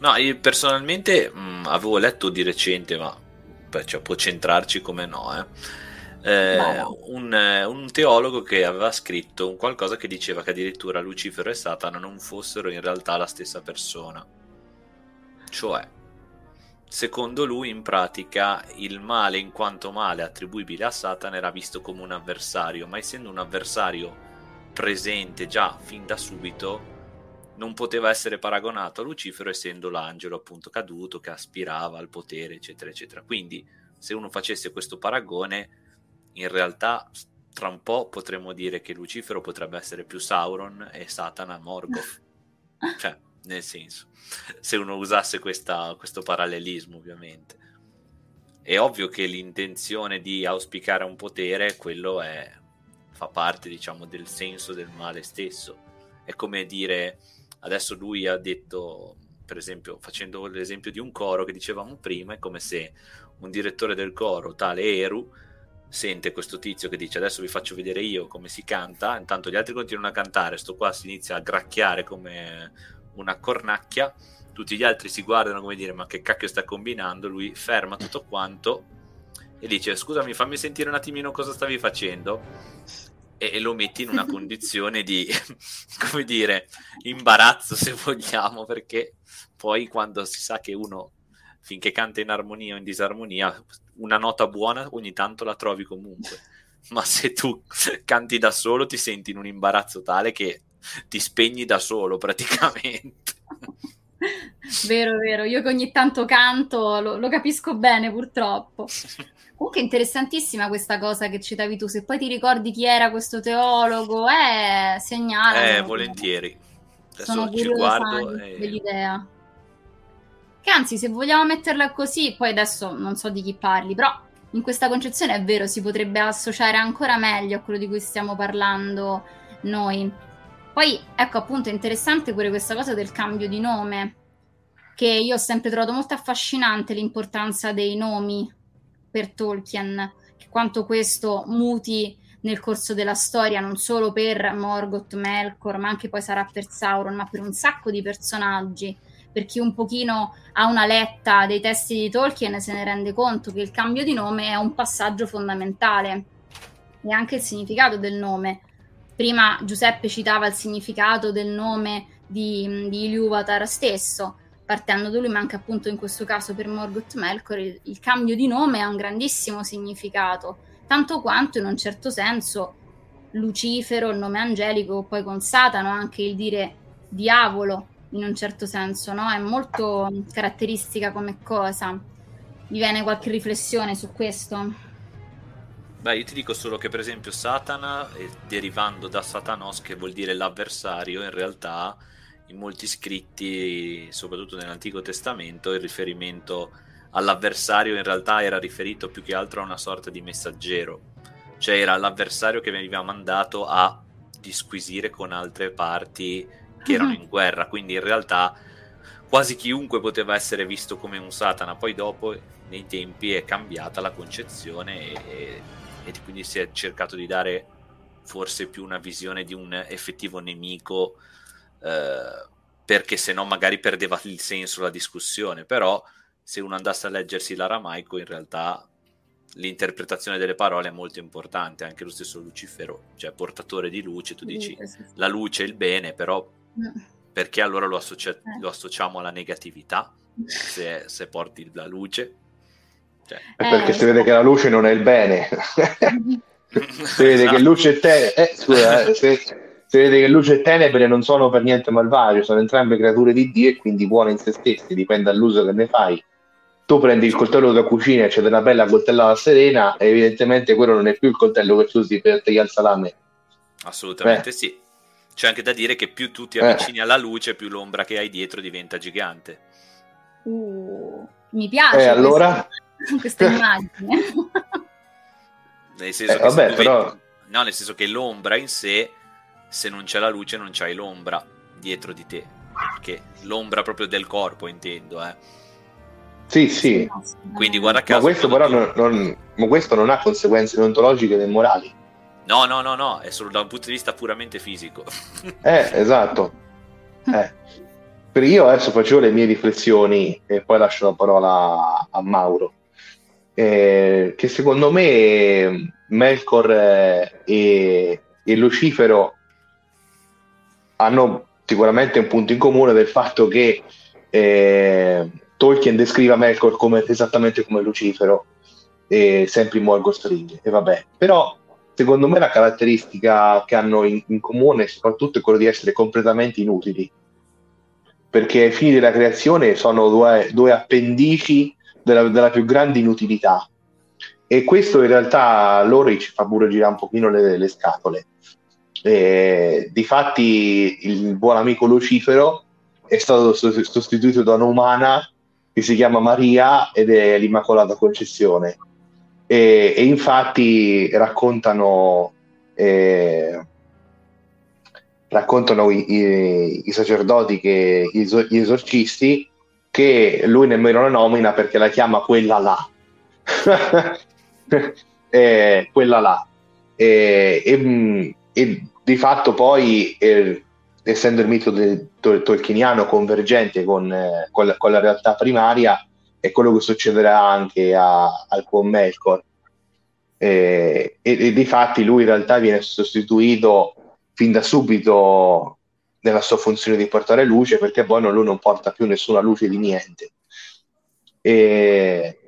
No, io personalmente mh, mm, avevo letto di recente, ma beh, cioè, può centrarci come no, eh. Eh, no. Un, eh, un, teologo che aveva scritto un qualcosa che diceva che addirittura Lucifero e Satana non fossero in realtà la stessa persona. Cioè, secondo lui in pratica il male in quanto male attribuibile a Satana era visto come un avversario, ma essendo un avversario presente già fin da subito non poteva essere paragonato a Lucifero essendo l'angelo appunto caduto che aspirava al potere eccetera eccetera. Quindi se uno facesse questo paragone in realtà tra un po' potremmo dire che Lucifero potrebbe essere più Sauron e Satana Morgoth. Cioè nel senso se uno usasse questa, questo parallelismo ovviamente. È ovvio che l'intenzione di auspicare un potere quello è fa parte diciamo del senso del male stesso. È come dire adesso lui ha detto per esempio facendo l'esempio di un coro che dicevamo prima è come se un direttore del coro tale Eru sente questo tizio che dice adesso vi faccio vedere io come si canta intanto gli altri continuano a cantare sto qua si inizia a gracchiare come una cornacchia tutti gli altri si guardano come dire ma che cacchio sta combinando? Lui ferma tutto quanto e dice scusami fammi sentire un attimino cosa stavi facendo e, lo metti in una condizione di, come dire, imbarazzo se vogliamo, perché poi quando si sa che uno finché canta in armonia o in disarmonia, una nota buona ogni tanto la trovi comunque. Ma se tu canti da solo ti senti in un imbarazzo tale che ti spegni da solo praticamente. Vero, vero, io che ogni tanto canto lo, lo capisco bene purtroppo. Comunque interessantissima questa cosa che citavi tu, se poi ti ricordi chi era questo teologo, eh, segnala. Eh, volentieri. Adesso Sono ci guardo e... dell'idea. Che anzi, se vogliamo metterla così, poi adesso non so di chi parli, però in questa concezione è vero, si potrebbe associare ancora meglio a quello di cui stiamo parlando noi. Poi, ecco appunto, è interessante pure questa cosa del cambio di nome, che io ho sempre trovato molto affascinante l'importanza dei nomi per Tolkien, quanto questo muti nel corso della storia, non solo per Morgoth, Melkor, ma anche poi sarà per Sauron, ma per un sacco di personaggi. Per chi un pochino ha una letta dei testi di Tolkien se ne rende conto che il cambio di nome è un passaggio fondamentale e anche il significato del nome. Prima Giuseppe citava il significato del nome di, di Iluvatar stesso partendo da lui, ma anche appunto in questo caso per Morgoth Melkor, il, il cambio di nome ha un grandissimo significato, tanto quanto in un certo senso Lucifero, il nome angelico, poi con Satano anche il dire diavolo, in un certo senso, no? È molto caratteristica come cosa. Mi viene qualche riflessione su questo? Beh, io ti dico solo che per esempio Satana, derivando da Satanos, che vuol dire l'avversario, in realtà in molti scritti, soprattutto nell'Antico Testamento, il riferimento all'avversario in realtà era riferito più che altro a una sorta di messaggero, cioè era l'avversario che veniva mandato a disquisire con altre parti che erano in guerra, quindi in realtà quasi chiunque poteva essere visto come un Satana, poi dopo nei tempi è cambiata la concezione e, e quindi si è cercato di dare forse più una visione di un effettivo nemico eh, perché se no magari perdeva il senso la discussione, però se uno andasse a leggersi l'aramaico in realtà l'interpretazione delle parole è molto importante, anche lo stesso Lucifero, cioè portatore di luce, tu dici la luce è il bene, però perché allora lo, associa- eh. lo associamo alla negatività se, se porti la luce? Cioè. È perché eh, si vede che la luce non è il bene. si vede esatto. che luce è te. Eh, scusa, eh, se, si vede che luce e tenebre non sono per niente malvagie, sono entrambe creature di Dio e quindi buone in se stessi, dipende dall'uso che ne fai. Tu prendi il coltello da cucina e c'è una bella coltellata serena, e evidentemente quello non è più il coltello che tu usi per tagliare il salame. Assolutamente eh. sì. C'è anche da dire che più tu ti eh. avvicini eh. alla luce, più l'ombra che hai dietro diventa gigante. Uh, mi piace eh, allora? questa, immagine. nel senso, eh, vabbè, però... vedi... no, nel senso che l'ombra in sé se non c'è la luce non c'hai l'ombra dietro di te. Perché l'ombra proprio del corpo, intendo, eh. Sì, sì. Quindi guarda caso... Ma questo però non, non, ma questo non ha conseguenze ontologiche né morali. No, no, no, no, è solo da un punto di vista puramente fisico. eh, esatto. Eh. Per io adesso facevo le mie riflessioni e poi lascio la parola a Mauro. Eh, che secondo me Melkor e, e Lucifero hanno sicuramente un punto in comune del fatto che eh, Tolkien descriva Melkor come, esattamente come Lucifero, e sempre in Morgoth e vabbè. Però secondo me la caratteristica che hanno in, in comune soprattutto è quello di essere completamente inutili, perché ai fini della creazione sono due, due appendici della, della, più grande inutilità. E questo in realtà loro ci fa pure girare un pochino le, le scatole. E, difatti il buon amico Lucifero è stato sostituito da un'umana che si chiama Maria ed è l'Immacolata Concezione. E, e infatti raccontano, eh, raccontano i, i, i, sacerdoti, che, gli esorcisti, che lui nemmeno la nomina perché la chiama quella là. eh, quella là. E, e, e, di fatto poi eh, essendo il mito tol- tolkieniano convergente con, eh, con, la, con, la, realtà primaria, è quello che succederà anche a, al buon Melkor. Eh, e, e di fatti lui in realtà viene sostituito fin da subito nella sua funzione di portare luce perché poi non, lui non porta più nessuna luce di niente. E,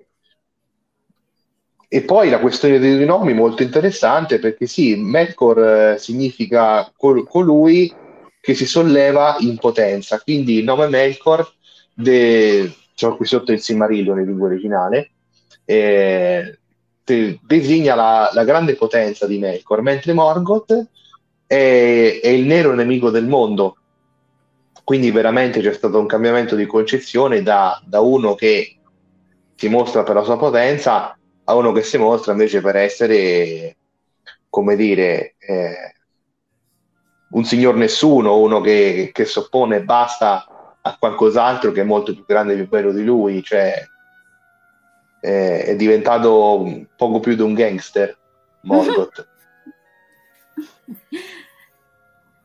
e poi la questione dei nomi molto interessante perché sì, Melkor eh, significa col- colui che si solleva in potenza. Quindi il nome Melkor, de... c'ho qui sotto il Silmarillion in lingua originale, eh, te... designa la, la, grande potenza di Melkor, mentre Morgoth è, è il nero nemico del mondo. Quindi veramente c'è stato un cambiamento di concezione da, da uno che si mostra per la sua potenza a uno che si mostra invece per essere, come dire, eh, un signor nessuno, uno che, che si oppone e basta a qualcos'altro che è molto più grande e più bello di lui, cioè è, è diventato poco più di un gangster, Morgoth.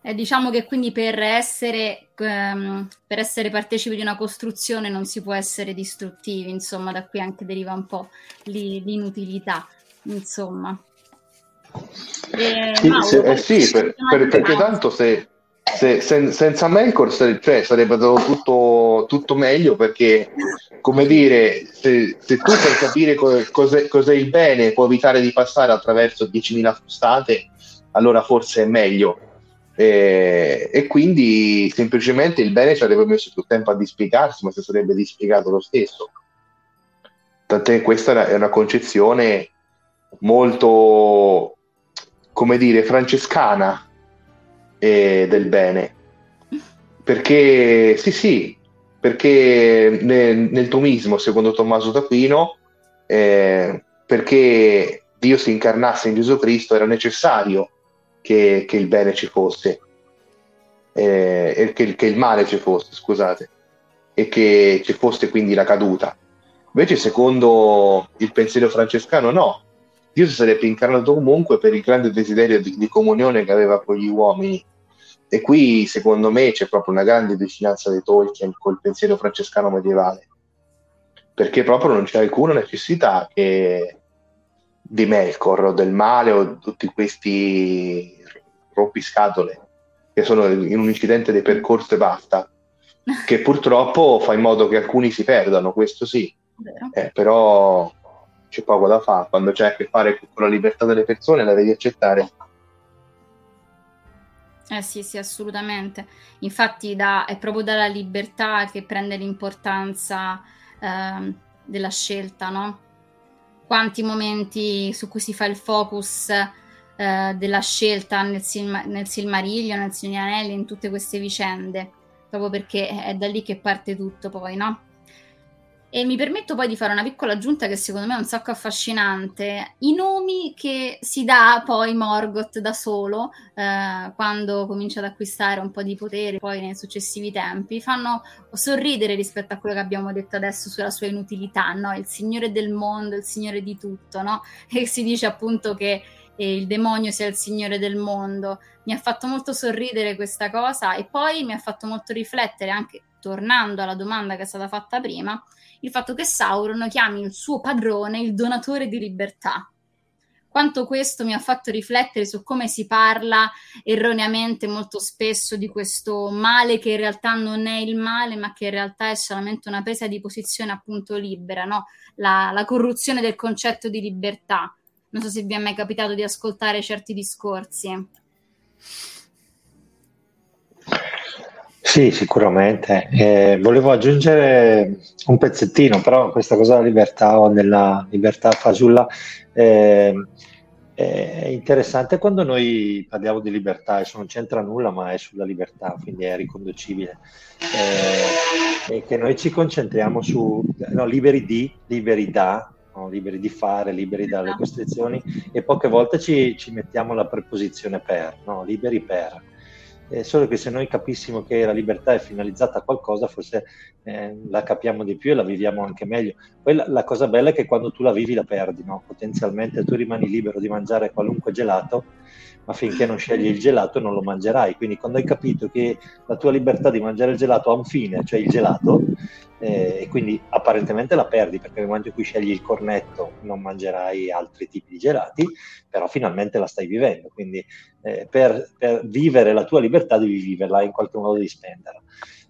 E diciamo che quindi per essere, um, per essere partecipi di una costruzione non si può essere distruttivi, insomma, da qui anche deriva un po' l'inutilità, insomma. Eh, sì, se, eh, sì per, per, perché tanto se, se, sen, senza Melkor cioè, sarebbe tutto, tutto, meglio perché, come dire, se, se tu per capire co, cos'è, cos'è, il bene puoi evitare di passare attraverso 10.000 frustate, allora forse è meglio. E, e, quindi semplicemente il bene ci avrebbe messo più tempo a dispiegarsi, ma si sarebbe dispiegato lo stesso. Tant'è questa è una concezione molto come dire, francescana eh, del bene. Perché, sì, sì, perché nel, nel tomismo, secondo Tommaso d'Aquino, eh, perché Dio si incarnasse in Gesù Cristo era necessario che, che il bene ci fosse, eh, che, che, il male ci fosse, scusate, e che ci fosse quindi la caduta. Invece, secondo il pensiero francescano, no, Dio si sarebbe incarnato comunque per il grande desiderio di, di comunione che aveva con gli uomini. E qui, secondo me, c'è proprio una grande vicinanza di Tolkien col pensiero francescano medievale, perché proprio non c'è alcuna necessità che di Melkor o del male o tutti questi rompiscatole che sono in un incidente di percorso e basta, che purtroppo fa in modo che alcuni si perdano, questo sì, eh, però c'è poco da fare, quando c'è a che fare con la libertà delle persone la devi accettare. Eh sì, sì, assolutamente. Infatti da, è proprio dalla libertà che prende l'importanza eh, della scelta, no? Quanti momenti su cui si fa il focus eh, della scelta nel, Silma- nel Silmarillo, nel Signore Anelli, in tutte queste vicende, proprio perché è da lì che parte tutto poi, no? E mi permetto poi di fare una piccola aggiunta che secondo me è un sacco affascinante. I nomi che si dà poi Morgoth da solo, eh, quando comincia ad acquistare un po' di potere, poi nei successivi tempi, fanno sorridere rispetto a quello che abbiamo detto adesso sulla sua inutilità, no? Il signore del mondo, il signore di tutto, no? E si dice appunto che eh, il demonio sia il signore del mondo. Mi ha fatto molto sorridere questa cosa e poi mi ha fatto molto riflettere anche tornando alla domanda che è stata fatta prima il fatto che Sauron chiami il suo padrone il donatore di libertà. quanto questo mi ha fatto riflettere su come si parla erroneamente molto spesso di questo male che in realtà non è il male, ma che in realtà è solamente una presa di posizione appunto libera, no? la, la corruzione del concetto di libertà. Non so se vi è mai capitato di ascoltare certi discorsi. Sì, sicuramente. Eh, volevo aggiungere un pezzettino, però questa cosa della libertà o della libertà fasulla eh, è interessante quando noi parliamo di libertà, adesso non c'entra nulla, ma è sulla libertà, quindi è riconducibile. Eh, e che noi ci concentriamo su no, liberi di, liberi da, no, liberi di fare, liberi dalle esatto. costrizioni, e poche volte ci, ci mettiamo la preposizione per, no, liberi per eh, solo che se noi capissimo che la libertà è finalizzata a qualcosa, forse eh, la capiamo di più e la viviamo anche meglio. Poi la, la, cosa bella è che quando tu la vivi la perdi, no? potenzialmente tu rimani libero di mangiare qualunque gelato, ma finché non scegli il gelato non lo mangerai. Quindi quando hai capito che la tua libertà di mangiare il gelato ha un fine, cioè il gelato, eh, e quindi apparentemente la perdi perché nel momento in cui scegli il cornetto non mangerai altri tipi di gelati, però finalmente la stai vivendo. Quindi eh, per, per, vivere la tua libertà devi viverla, in qualche modo devi spenderla.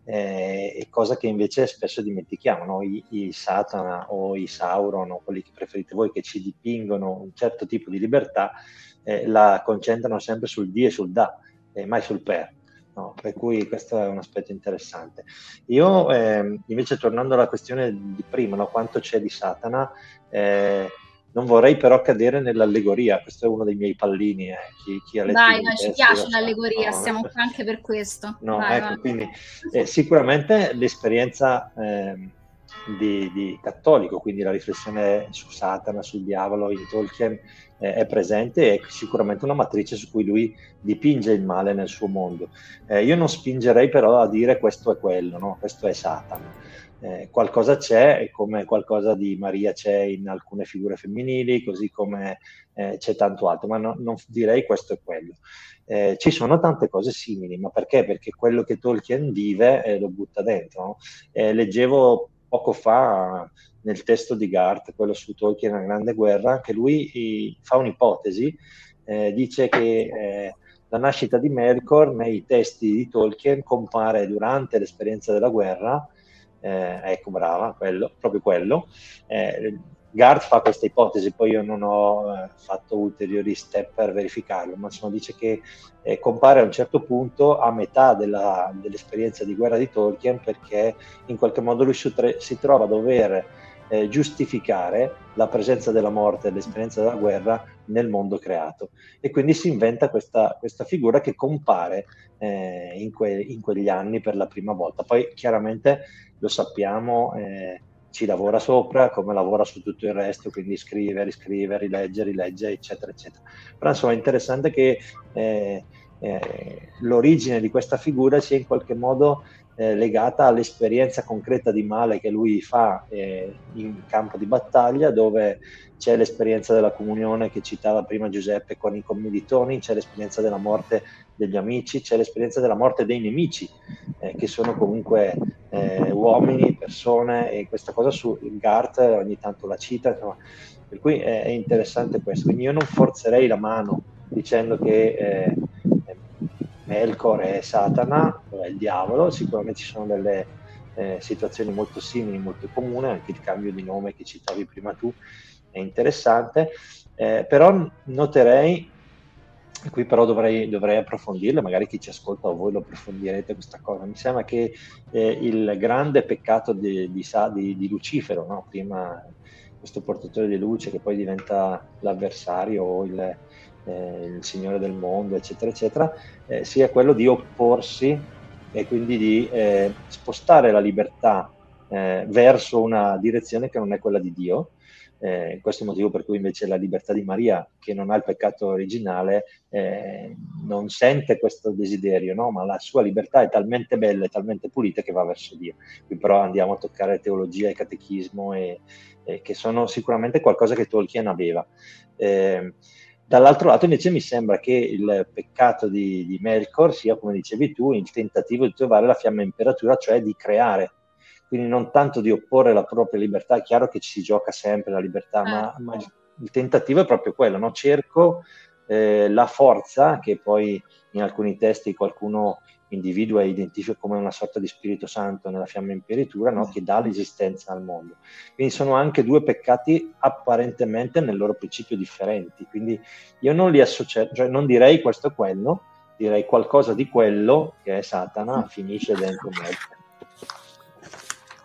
Eh, cosa che invece spesso dimentichiamo, no? I, i, Satana o i Sauron o quelli che preferite voi che ci dipingono un certo tipo di libertà, eh, la concentrano sempre sul di e sul da, e mai sul per. No, per cui questo è un aspetto interessante. Io eh, invece tornando alla questione di prima, no, quanto c'è di Satana, eh, non vorrei però cadere nell'allegoria, questo è uno dei miei pallini. Eh. Chi, chi ha letto Dai, no, ci piace l'allegoria, no, stiamo qua anche per questo. No, vai, ecco, vai. quindi eh, sicuramente l'esperienza ehm, di, di, cattolico, quindi la riflessione su Satana, sul diavolo in Tolkien è presente e sicuramente una matrice su cui lui dipinge il male nel suo mondo. Eh, io non spingerei però a dire questo è quello, no? questo è Satana. Eh, qualcosa c'è, come qualcosa di Maria c'è in alcune figure femminili, così come eh, c'è tanto altro, ma no, non direi questo è quello. Eh, ci sono tante cose simili, ma perché? Perché quello che Tolkien vive eh, lo butta dentro. No? Eh, leggevo poco fa nel testo di Garth, quello su Tolkien, La Grande Guerra, che lui fa un'ipotesi, eh, dice che eh, la nascita di Melkor nei testi di Tolkien compare durante l'esperienza della guerra, eh, ecco brava, quello, proprio quello, eh, Gard fa questa ipotesi, poi io non ho eh, fatto ulteriori step per verificarlo, ma insomma dice che eh, compare a un certo punto a metà della, dell'esperienza di guerra di Tolkien perché in qualche modo lui si trova a dover eh, giustificare la presenza della morte e l'esperienza della guerra nel mondo creato e quindi si inventa questa, questa figura che compare eh, in, que, in, quegli anni per la prima volta. Poi chiaramente lo sappiamo, eh, ci lavora sopra come lavora su tutto il resto, quindi scrive, riscrive, rilegge, rilegge, eccetera, eccetera. Però insomma è interessante che eh, eh, l'origine di questa figura sia in qualche modo eh, legata all'esperienza concreta di male che lui fa eh, in campo di battaglia, dove c'è l'esperienza della comunione che citava prima Giuseppe con i commilitoni, c'è l'esperienza della morte degli amici, c'è l'esperienza della morte dei nemici, eh, che sono comunque eh, uomini, persone, e questa cosa su Gart ogni tanto la cita, insomma, per cui è, interessante questo. Quindi io non forzerei la mano dicendo che eh, Melkor è Satana, è il diavolo, sicuramente ci sono delle eh, situazioni molto simili, molto comuni, anche il cambio di nome che citavi prima tu è interessante, eh, però noterei, qui però dovrei, dovrei approfondirlo, magari chi ci ascolta o voi lo approfondirete questa cosa, mi sembra che eh, il grande peccato di, di, di, di Lucifero, no? prima questo portatore di luce che poi diventa l'avversario o il, eh, il Signore del mondo, eccetera, eccetera, eh, sia quello di opporsi e quindi di eh, spostare la libertà eh, verso una direzione che non è quella di Dio. Eh, questo è il motivo per cui invece la libertà di Maria, che non ha il peccato originale, eh, non sente questo desiderio, no? ma la sua libertà è talmente bella e talmente pulita che va verso Dio. Qui però andiamo a toccare teologia e catechismo, e, e che sono sicuramente qualcosa che Tolkien aveva. Eh, Dall'altro lato invece mi sembra che il peccato di, di, Melkor sia, come dicevi tu, il tentativo di trovare la fiamma imperatura, cioè di creare. Quindi non tanto di opporre la propria libertà, è chiaro che ci si gioca sempre la libertà, ma, ma, il tentativo è proprio quello, no? cerco eh, la forza che poi in alcuni testi qualcuno individua e identifica come una sorta di Spirito Santo nella fiamma imperitura no? che dà l'esistenza al mondo. Quindi sono anche due peccati apparentemente nel loro principio differenti, quindi io non li associo, cioè non direi questo o quello, direi qualcosa di quello che è Satana finisce dentro me.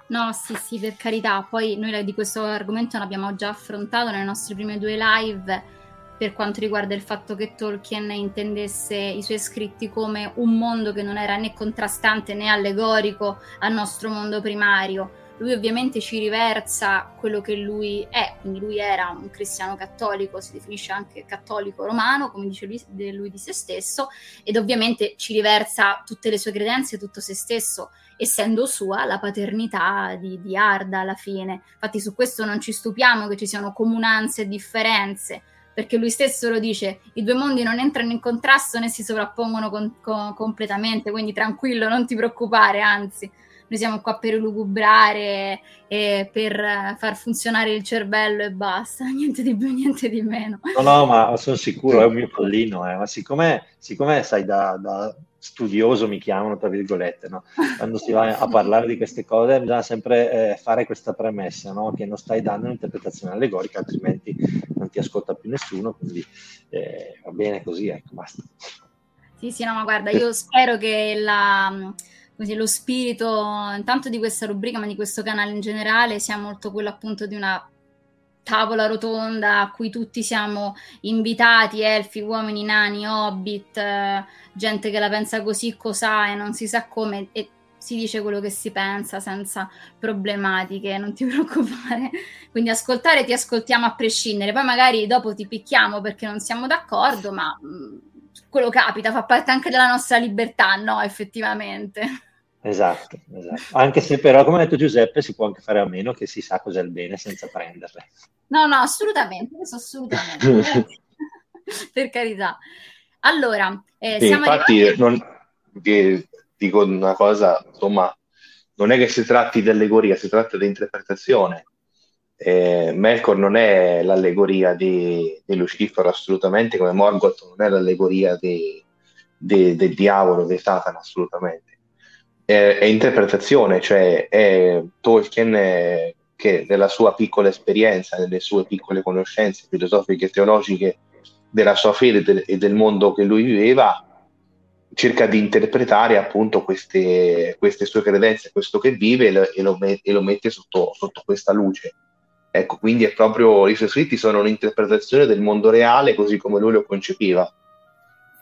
No, sì, sì, per carità. Poi noi di questo argomento l'abbiamo già affrontato nelle nostre prime due live per quanto riguarda il fatto che Tolkien intendesse i suoi scritti come un mondo che non era né contrastante né allegorico al nostro mondo primario. Lui ovviamente ci riversa quello che lui è, quindi lui era un cristiano cattolico, si definisce anche cattolico romano, come dice lui, lui di se stesso, ed ovviamente ci riversa tutte le sue credenze, tutto se stesso, essendo sua la paternità di, di Arda alla fine. Infatti su questo non ci stupiamo che ci siano comunanze e differenze, perché lui stesso lo dice, i due mondi non entrano in contrasto né si sovrappongono con, con, completamente, quindi tranquillo, non ti preoccupare, anzi, noi siamo qua per lugubrare e per far funzionare il cervello e basta, niente di più, niente di meno. No, no, ma sono sicuro, è un mio collino, eh, ma siccome, siccome sai da, da studioso mi chiamano, tra virgolette, no? quando si va a parlare di queste cose bisogna sempre eh, fare questa premessa, no? che non stai dando un'interpretazione allegorica, altrimenti non ti ascolta più nessuno, quindi eh, va bene così, ecco, basta. Sì, sì, no, ma guarda, io spero che la, così, lo spirito intanto di questa rubrica, ma di questo canale in generale, sia molto quello appunto di una tavola rotonda a cui tutti siamo invitati, elfi, uomini, nani, hobbit, eh, gente che la pensa così, cos'ha e non si sa come, e si dice quello che si pensa senza problematiche, non ti preoccupare. Quindi ascoltare ti ascoltiamo a prescindere, poi magari dopo ti picchiamo perché non siamo d'accordo, ma mh, mm, quello capita, fa parte anche della nostra libertà, no, effettivamente. Esatto, esatto. Anche se però, come ha detto Giuseppe, si può anche fare a meno che si sa cos'è il bene senza prenderle. No, no, assolutamente, questo assolutamente. per carità. Allora, eh, sì, infatti, arrivati... non, dico una cosa, insomma, non è che si tratti di allegoria, si tratta di interpretazione. Eh, Melkor non è l'allegoria di, di, Lucifero assolutamente, come Morgoth non è l'allegoria di, di, del diavolo, di Satana assolutamente è, è interpretazione, cioè è Tolkien è, che nella sua piccola esperienza, nelle sue piccole conoscenze filosofiche e teologiche della sua fede del, e del mondo che lui viveva, cerca di interpretare appunto queste, queste sue credenze, questo che vive e lo, e lo mette sotto, sotto, questa luce. Ecco, quindi è proprio i suoi scritti sono un'interpretazione del mondo reale così come lui lo concepiva.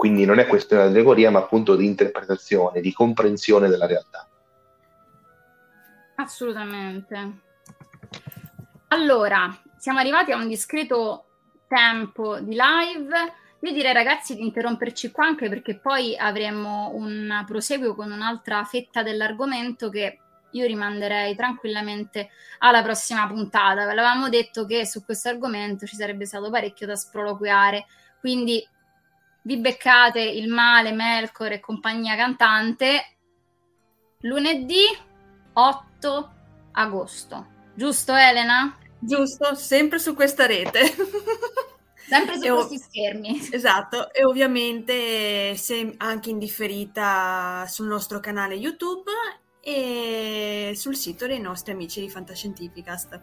Quindi non è questione di allegoria, ma appunto di interpretazione, di comprensione della realtà. Assolutamente. Allora, siamo arrivati a un discreto tempo di live. Io direi ragazzi di interromperci qua anche perché poi avremo un proseguo con un'altra fetta dell'argomento che io rimanderei tranquillamente alla prossima puntata. Ve l'avevamo detto che su questo argomento ci sarebbe stato parecchio da sproloquiare, quindi vi beccate il male, Melkor e compagnia cantante lunedì 8 agosto. Giusto Elena? Giusto, sempre su questa rete. Sempre su e questi ov- schermi. Esatto, e ovviamente se anche in differita sul nostro canale YouTube e sul sito dei nostri amici di Fantascientificast.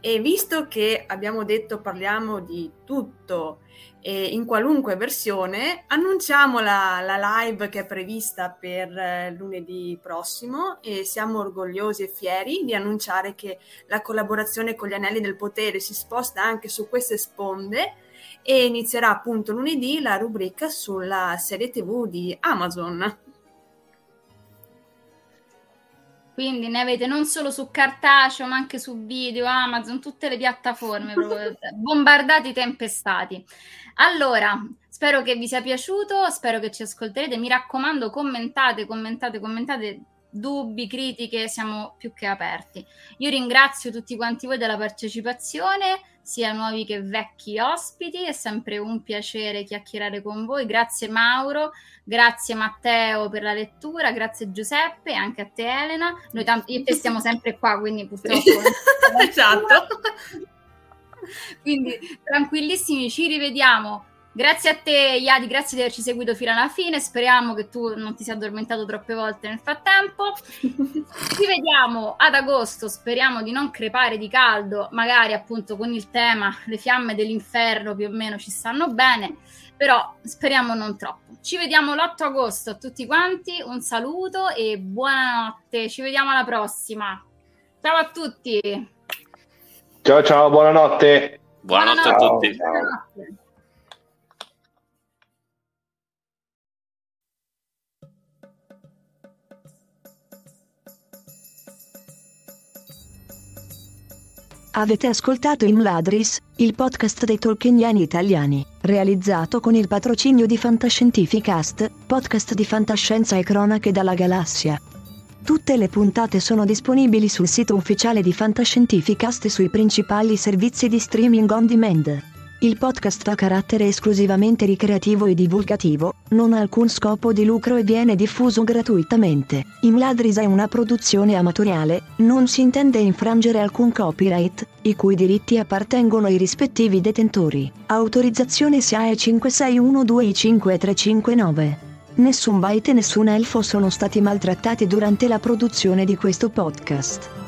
E visto che abbiamo detto parliamo di tutto e in qualunque versione, annunciamo la, la, live che è prevista per eh, lunedì prossimo e siamo orgogliosi e fieri di annunciare che la collaborazione con gli Anelli del Potere si sposta anche su queste sponde e inizierà appunto lunedì la rubrica sulla serie TV di Amazon. Quindi ne avete non solo su cartaceo, ma anche su video, Amazon, tutte le piattaforme, bombardati, tempestati. Allora, spero che vi sia piaciuto, spero che ci ascolterete. Mi raccomando, commentate, commentate, commentate dubbi, critiche, siamo più che aperti. Io ringrazio tutti quanti voi della partecipazione, sia nuovi che vecchi ospiti, è sempre un piacere chiacchierare con voi. Grazie Mauro, grazie Matteo per la lettura, grazie Giuseppe e anche a te Elena. Noi tanto, io e te stiamo sempre qua, quindi purtroppo... esatto. Quindi tranquillissimi, ci rivediamo. Grazie a te, Iadi, grazie di averci seguito fino alla fine. Speriamo che tu non ti sia addormentato troppe volte nel frattempo. Ci vediamo ad agosto. Speriamo di non crepare di caldo, magari appunto con il tema Le fiamme dell'inferno più o meno ci stanno bene, però speriamo non troppo. Ci vediamo l'8 agosto a tutti quanti. Un saluto e buonanotte. Ci vediamo alla prossima. Ciao a tutti. Ciao ciao, buonanotte. Buonanotte, a tutti. Buonanotte. Avete ascoltato Imladris, il podcast dei tolkieniani italiani, realizzato con il patrocinio di Fantascientificast, podcast di fantascienza e cronache dalla galassia. Tutte le puntate sono disponibili sul sito ufficiale di Fantascientificast e sui principali servizi di streaming on demand. Il podcast ha carattere esclusivamente ricreativo e divulgativo, non ha alcun scopo di lucro e viene diffuso gratuitamente. Imladris è una produzione amatoriale, non si intende infrangere alcun copyright, i cui diritti appartengono ai rispettivi detentori. Autorizzazione SIAE 56125359. Nessun byte e nessun elfo sono stati maltrattati durante la produzione di questo podcast.